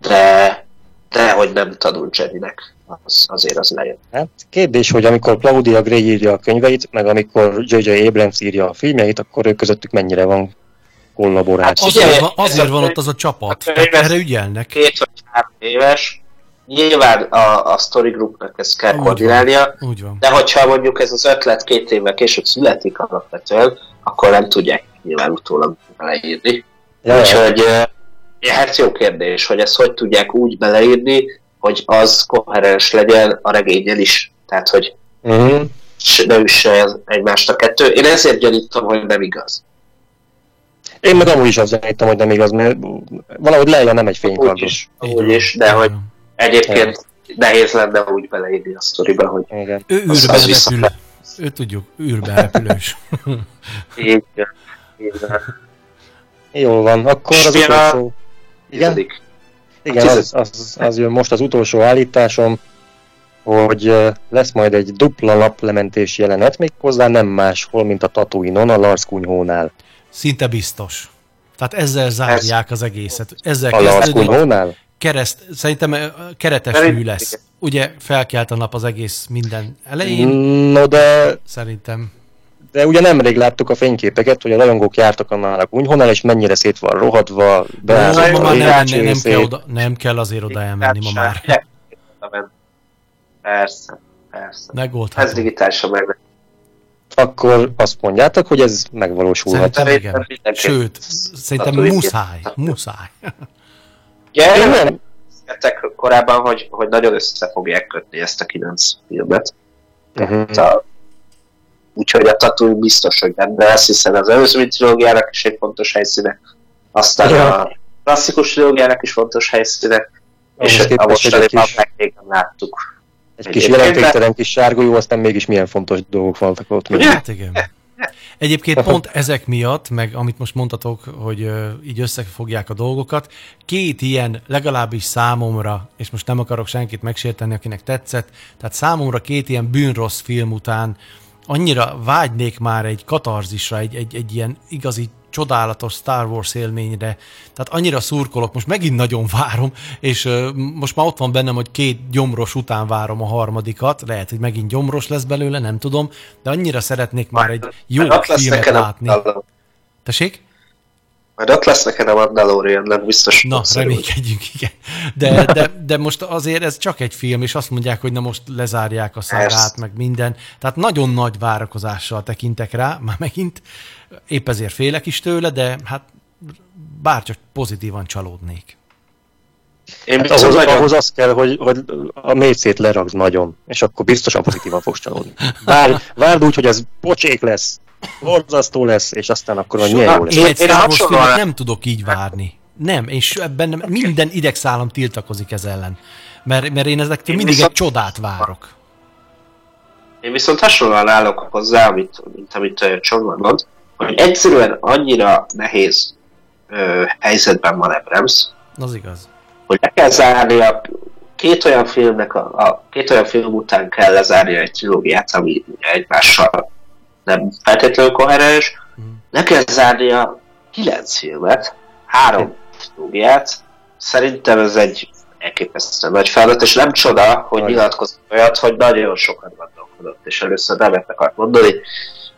de, de hogy nem tanult Jedinek, az, azért az lejön. Hát kérdés, hogy amikor Claudia Gray írja a könyveit, meg amikor J.J. Abrams írja a filmjeit, akkor ők közöttük mennyire van kollaboráció. Hát, Azért azért van ott az a csapat. a Tehát erre ügyelnek. két vagy három éves, nyilván a, a story groupnak ezt kell Úgy koordinálnia, Úgy van. de hogyha mondjuk ez az ötlet két évvel később születik alapvetően, akkor nem tudják nyilván utólag beleírni. Ja, ja. Úgyhogy eh, hát jó kérdés, hogy ezt hogy tudják úgy beleírni, hogy az koherens legyen a regényen is. Tehát, hogy s- ne üsse egymást a kettő. Én ezért gyanítom, hogy nem igaz. Én meg amúgy is azt gyanítom, hogy nem igaz, mert valahogy Leia nem egy fénykardos. is, Így úgy van. is, de hogy egyébként nehéz lenne úgy beleírni a sztoriba, hogy Igen. Ő vissza- repül. Ő tudjuk, űrben repülős. így, így Jól van, akkor az utolsó... Igen, igen az, az, az jön most az utolsó állításom, hogy lesz majd egy dupla naplementés jelenet, méghozzá nem máshol, mint a Tatooine-on, a Lars kunyhónál. Szinte biztos. Tehát ezzel zárják az egészet. Ezzel A Lars kunyhónál? Kereszt, szerintem keretes mű lesz. Ugye felkelt a nap az egész minden elején. No, de, Szerintem. de ugye nemrég láttuk a fényképeket, hogy a rajongók jártak annál a kunyhónál, és mennyire szét van rohadva, Ó, beázott ma a már nem, nem, nem, kell oda, nem kell azért oda elmenni ma már. Persze, persze. Ez Megoldható. digitálisan meg. Akkor azt mondjátok, hogy ez megvalósulhat. Szerintem igen. Sőt, szerintem muszáj. Muszáj. Ugye, nem. korábban, hogy, hogy nagyon össze fogják kötni ezt a kilenc filmet. Uh-huh. A, úgyhogy a Tatooine biztos, hogy benne lesz, hiszen az előző trilógiának is egy fontos helyszíne, aztán Ja. a klasszikus trilógiának is fontos helyszíne, és Ahhoz a képest, egy mostaniban kis- meg még nem láttuk. Egy kis Egyébként- jelentéktelen kis sárgolyó, aztán mégis milyen fontos dolgok voltak ott. Hát igen. Egyébként pont ezek miatt, meg amit most mondtatok, hogy így összefogják a dolgokat, két ilyen legalábbis számomra, és most nem akarok senkit megsérteni, akinek tetszett, tehát számomra két ilyen bűnrossz film után annyira vágynék már egy katarzisra, egy, egy, egy ilyen igazi csodálatos Star Wars élményre, tehát annyira szurkolok, most megint nagyon várom, és most már ott van bennem, hogy két gyomros után várom a harmadikat, lehet, hogy megint gyomros lesz belőle, nem tudom, de annyira szeretnék már egy jó filmet látni. Tessék? Majd ott lesz neked a Mandalorian, nem biztos. Na, reménykedjünk, igen. De, de, de most azért ez csak egy film, és azt mondják, hogy na most lezárják a szárát, meg minden. Tehát nagyon nagy várakozással tekintek rá, már megint épp ezért félek is tőle, de hát bárcsak pozitívan csalódnék. Én Hát ahhoz, nagyon- ahhoz az kell, hogy, hogy a mécét leragd nagyon, és akkor biztosan pozitívan fogsz csalódni. Vár, várd úgy, hogy az pocsék lesz, borzasztó lesz, és aztán akkor majd milyen jó lesz. Én egy hasonlóan- filmet nem tudok így várni. Nem, és ebben nem- minden idegszálam tiltakozik ez ellen. Mert, mert én ezektől mindig viszont- egy csodát várok. Én viszont hasonlóan állok hozzá, amit, mint amit ö, Csongor mond, hogy egyszerűen annyira nehéz ö, helyzetben van Abrams, Az igaz. hogy le kell zárni a két olyan filmnek, a, a két olyan film után kell lezárni egy trilógiát, ami egymással nem feltétlenül koherens, le kell zárni a kilenc filmet, három trilógiát, szerintem ez egy elképesztően nagy feladat, és nem csoda, hogy nyilatkozott olyat, hogy nagyon sokat gondolkodott, és először nemet akart mondani,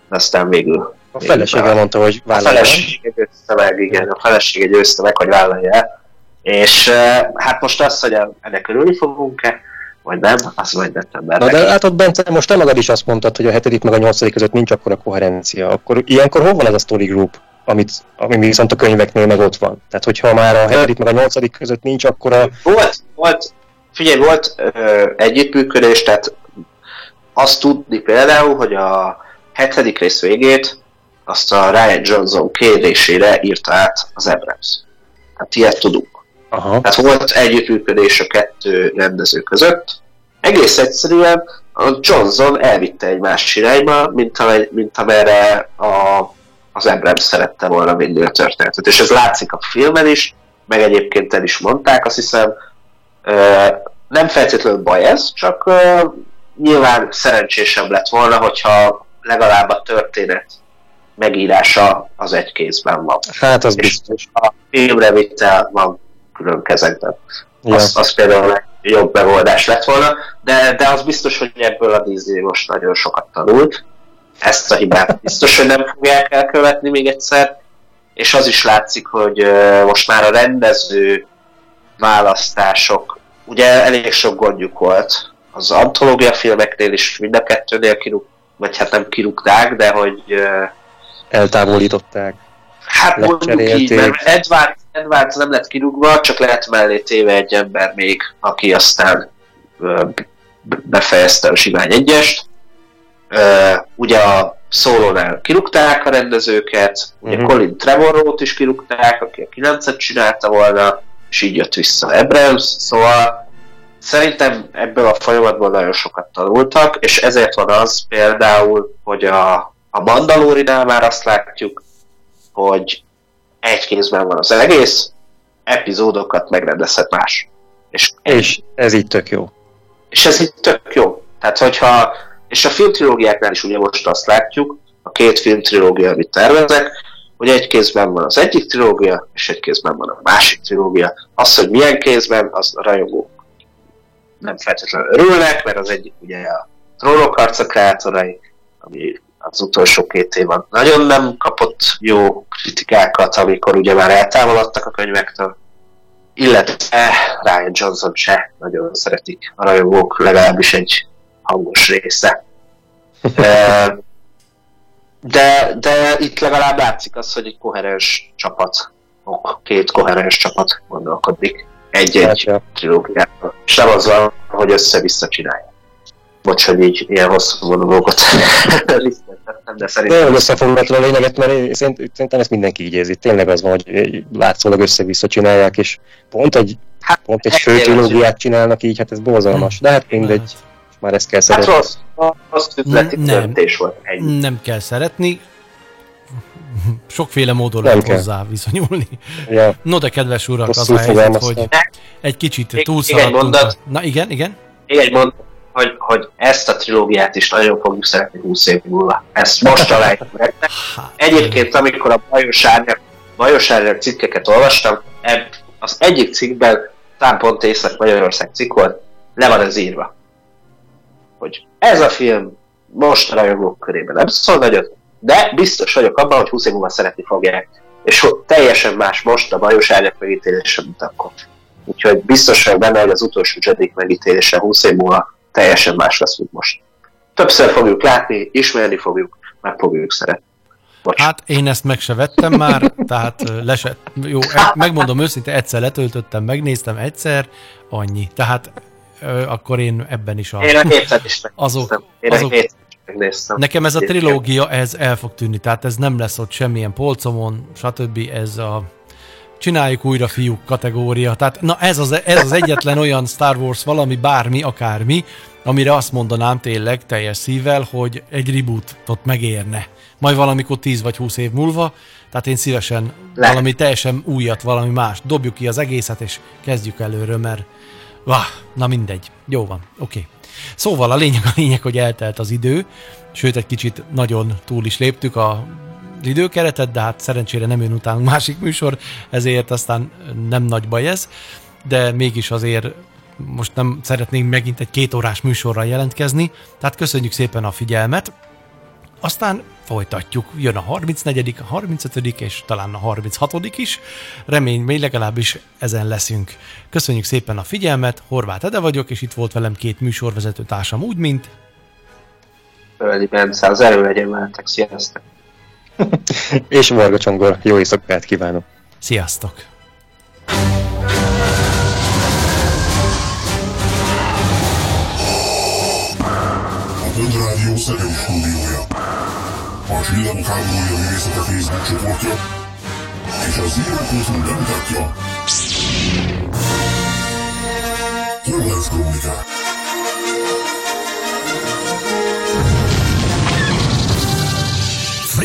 de aztán végül A felesége mondta, hogy a vállalja. felesége győzte meg, igen, a felesége győzte meg, hogy vállalja. És eh, hát most az, hogy ennek örülni fogunk-e, vagy nem, az majd decemberben. Na de látod, Bence, most te magad is azt mondtad, hogy a hetedik meg a nyolcadik között nincs akkora koherencia. Akkor ilyenkor hol van ez a story group, amit, ami viszont a könyveknél meg ott van? Tehát, hogyha már a hetedik meg a nyolcadik között nincs akkora... Volt, volt, figyelj, volt ö, együttműködés, tehát azt tudni például, hogy a hetedik rész végét azt a Ryan Johnson kérésére írta át az Abrams. Hát ilyet tudunk. Aha. Tehát volt együttműködés a kettő rendező között. Egész egyszerűen a Johnson elvitte egy más irányba, mint, amely, mint amerre a, az Abrams szerette volna vinni a történetet. És ez látszik a filmen is, meg egyébként el is mondták, azt hiszem, nem feltétlenül baj ez, csak nyilván szerencsésebb lett volna, hogyha legalább a történet megírása az egy kézben van. Hát az És biztos. a filmre vitel van külön kezekben. Ja. Az, az például egy jobb megoldás lett volna, de, de az biztos, hogy ebből a Disney most nagyon sokat tanult. Ezt a hibát biztos, hogy nem fogják elkövetni még egyszer, és az is látszik, hogy most már a rendező választások, ugye elég sok gondjuk volt, az antológia filmeknél is mind a kettőnél kirúg, vagy hát nem kirúgták, de hogy Eltávolították. Hát mondjuk így, mert Edward, Edward nem lett kirúgva, csak lehet mellé téve egy ember még, aki aztán befejezte a Sivány egyest. Ugye a szólónál kirúgták a rendezőket, ugye Mhm. Colin Trevorrow-t is kirúgták, aki a 9 csinálta volna, és így jött vissza Abrams, szóval szerintem ebből a folyamatból nagyon sokat tanultak, és ezért van az például, hogy a, a Mandalorinál már azt látjuk, hogy egy kézben van az egész, epizódokat megrendezhet más. És, És ez így tök jó. és ez így tök jó. Tehát, hogyha, és a filmtrilógiáknál is ugye most azt látjuk, a két filmtrilógia, amit tervezek, hogy egy kézben van az egyik trilógia, és egy kézben van a másik trilógia. Az, hogy milyen kézben, az a rajongók nem feltétlenül örülnek, mert az egyik ugye a trónok harca kreátorai, ami az utolsó két évben nagyon nem kapott jó kritikákat, amikor ugye már eltávolodtak a könyvektől, illetve Ryan Johnson se nagyon szeretik a rajongók, legalábbis egy hangos része. De, de itt legalább látszik az, hogy egy koherens csapat, két koherens csapat gondolkodik egy-egy Látja. trilógiáról. És nem az van, hogy össze-vissza csinálják. Bocs, hogy így ilyen hosszú monológot lisztettem, de szerintem jól összefoglaltad a lényeget, mert szerintem ezt mindenki így érzi. Tényleg az van, hogy látszólag össze-vissza csinálják, és pont egy, hát, pont egy fő trilógiát csinálnak így, hát ez borzalmas. De hát mindegy, már ezt kell Hát szeretni. rossz, rossz üzleti Nem. döntés volt. Ennyi. Nem kell szeretni. Sokféle módon lehet kell. hozzá viszonyulni. Ja, No de kedves urak, az Rosszul a helyzet, hogy egy kicsit túlszaladtunk. egy mondat. Na igen, igen. Még egy mond, hogy, hogy ezt a trilógiát is nagyon fogjuk szeretni 20 év múlva. Ezt most találjuk meg. Hát, Egyébként, amikor a Bajos Árnyak, Bajos Árnyak cikkeket olvastam, ebb, az egyik cikkben, talán pont Észak-Magyarország cikk volt, le van ez írva. Hogy ez a film most a rajongók körében nem szól nagyot, de biztos vagyok abban, hogy 20 év múlva szeretni fogják. És teljesen más most a Bajos Árnyak megítélése, mint akkor. Úgyhogy biztos vagyok benne, hogy az utolsó Jedi megítélése 20 év múlva teljesen más lesz, mint most. Többször fogjuk látni, ismerni fogjuk, meg fogjuk szeretni. Bocs. Hát én ezt meg se vettem már, tehát lesett. Jó, e- megmondom őszintén, egyszer letöltöttem, megnéztem egyszer, annyi. Tehát ö, akkor én ebben is a... Én a hétszer is megnéztem. Azok- Én azok- a megnéztem. Nekem ez a trilógia, ez el fog tűnni, tehát ez nem lesz ott semmilyen polcomon, stb. Ez a csináljuk újra fiúk kategória. Tehát na ez az, ez az egyetlen olyan Star Wars valami, bármi, akármi, amire azt mondanám tényleg teljes szívvel, hogy egy rebootot megérne. Majd valamikor 10 vagy 20 év múlva, tehát én szívesen Le. valami teljesen újat, valami más. Dobjuk ki az egészet, és kezdjük előről, mert Vah, na mindegy. Jó van, oké. Szóval a lényeg a lényeg, hogy eltelt az idő, sőt egy kicsit nagyon túl is léptük a időkeretet, de hát szerencsére nem jön utánunk másik műsor, ezért aztán nem nagy baj ez, de mégis azért most nem szeretnénk megint egy két órás műsorral jelentkezni, tehát köszönjük szépen a figyelmet, aztán folytatjuk. Jön a 34., a 35. és talán a 36. is. Remény, legalábbis ezen leszünk. Köszönjük szépen a figyelmet, Horváth Ede vagyok, és itt volt velem két műsorvezető társam, úgy, mint Földi Bence, az erő legyen veletek, sziasztok! És Varga Csongor, jó éjszakát kívánok! Sziasztok! A Földrádió Szegedi stúdiója. A Csillagok háborúja művészete Facebook csoportja és a Zero.hu bemutatja. Horváth Krónikák.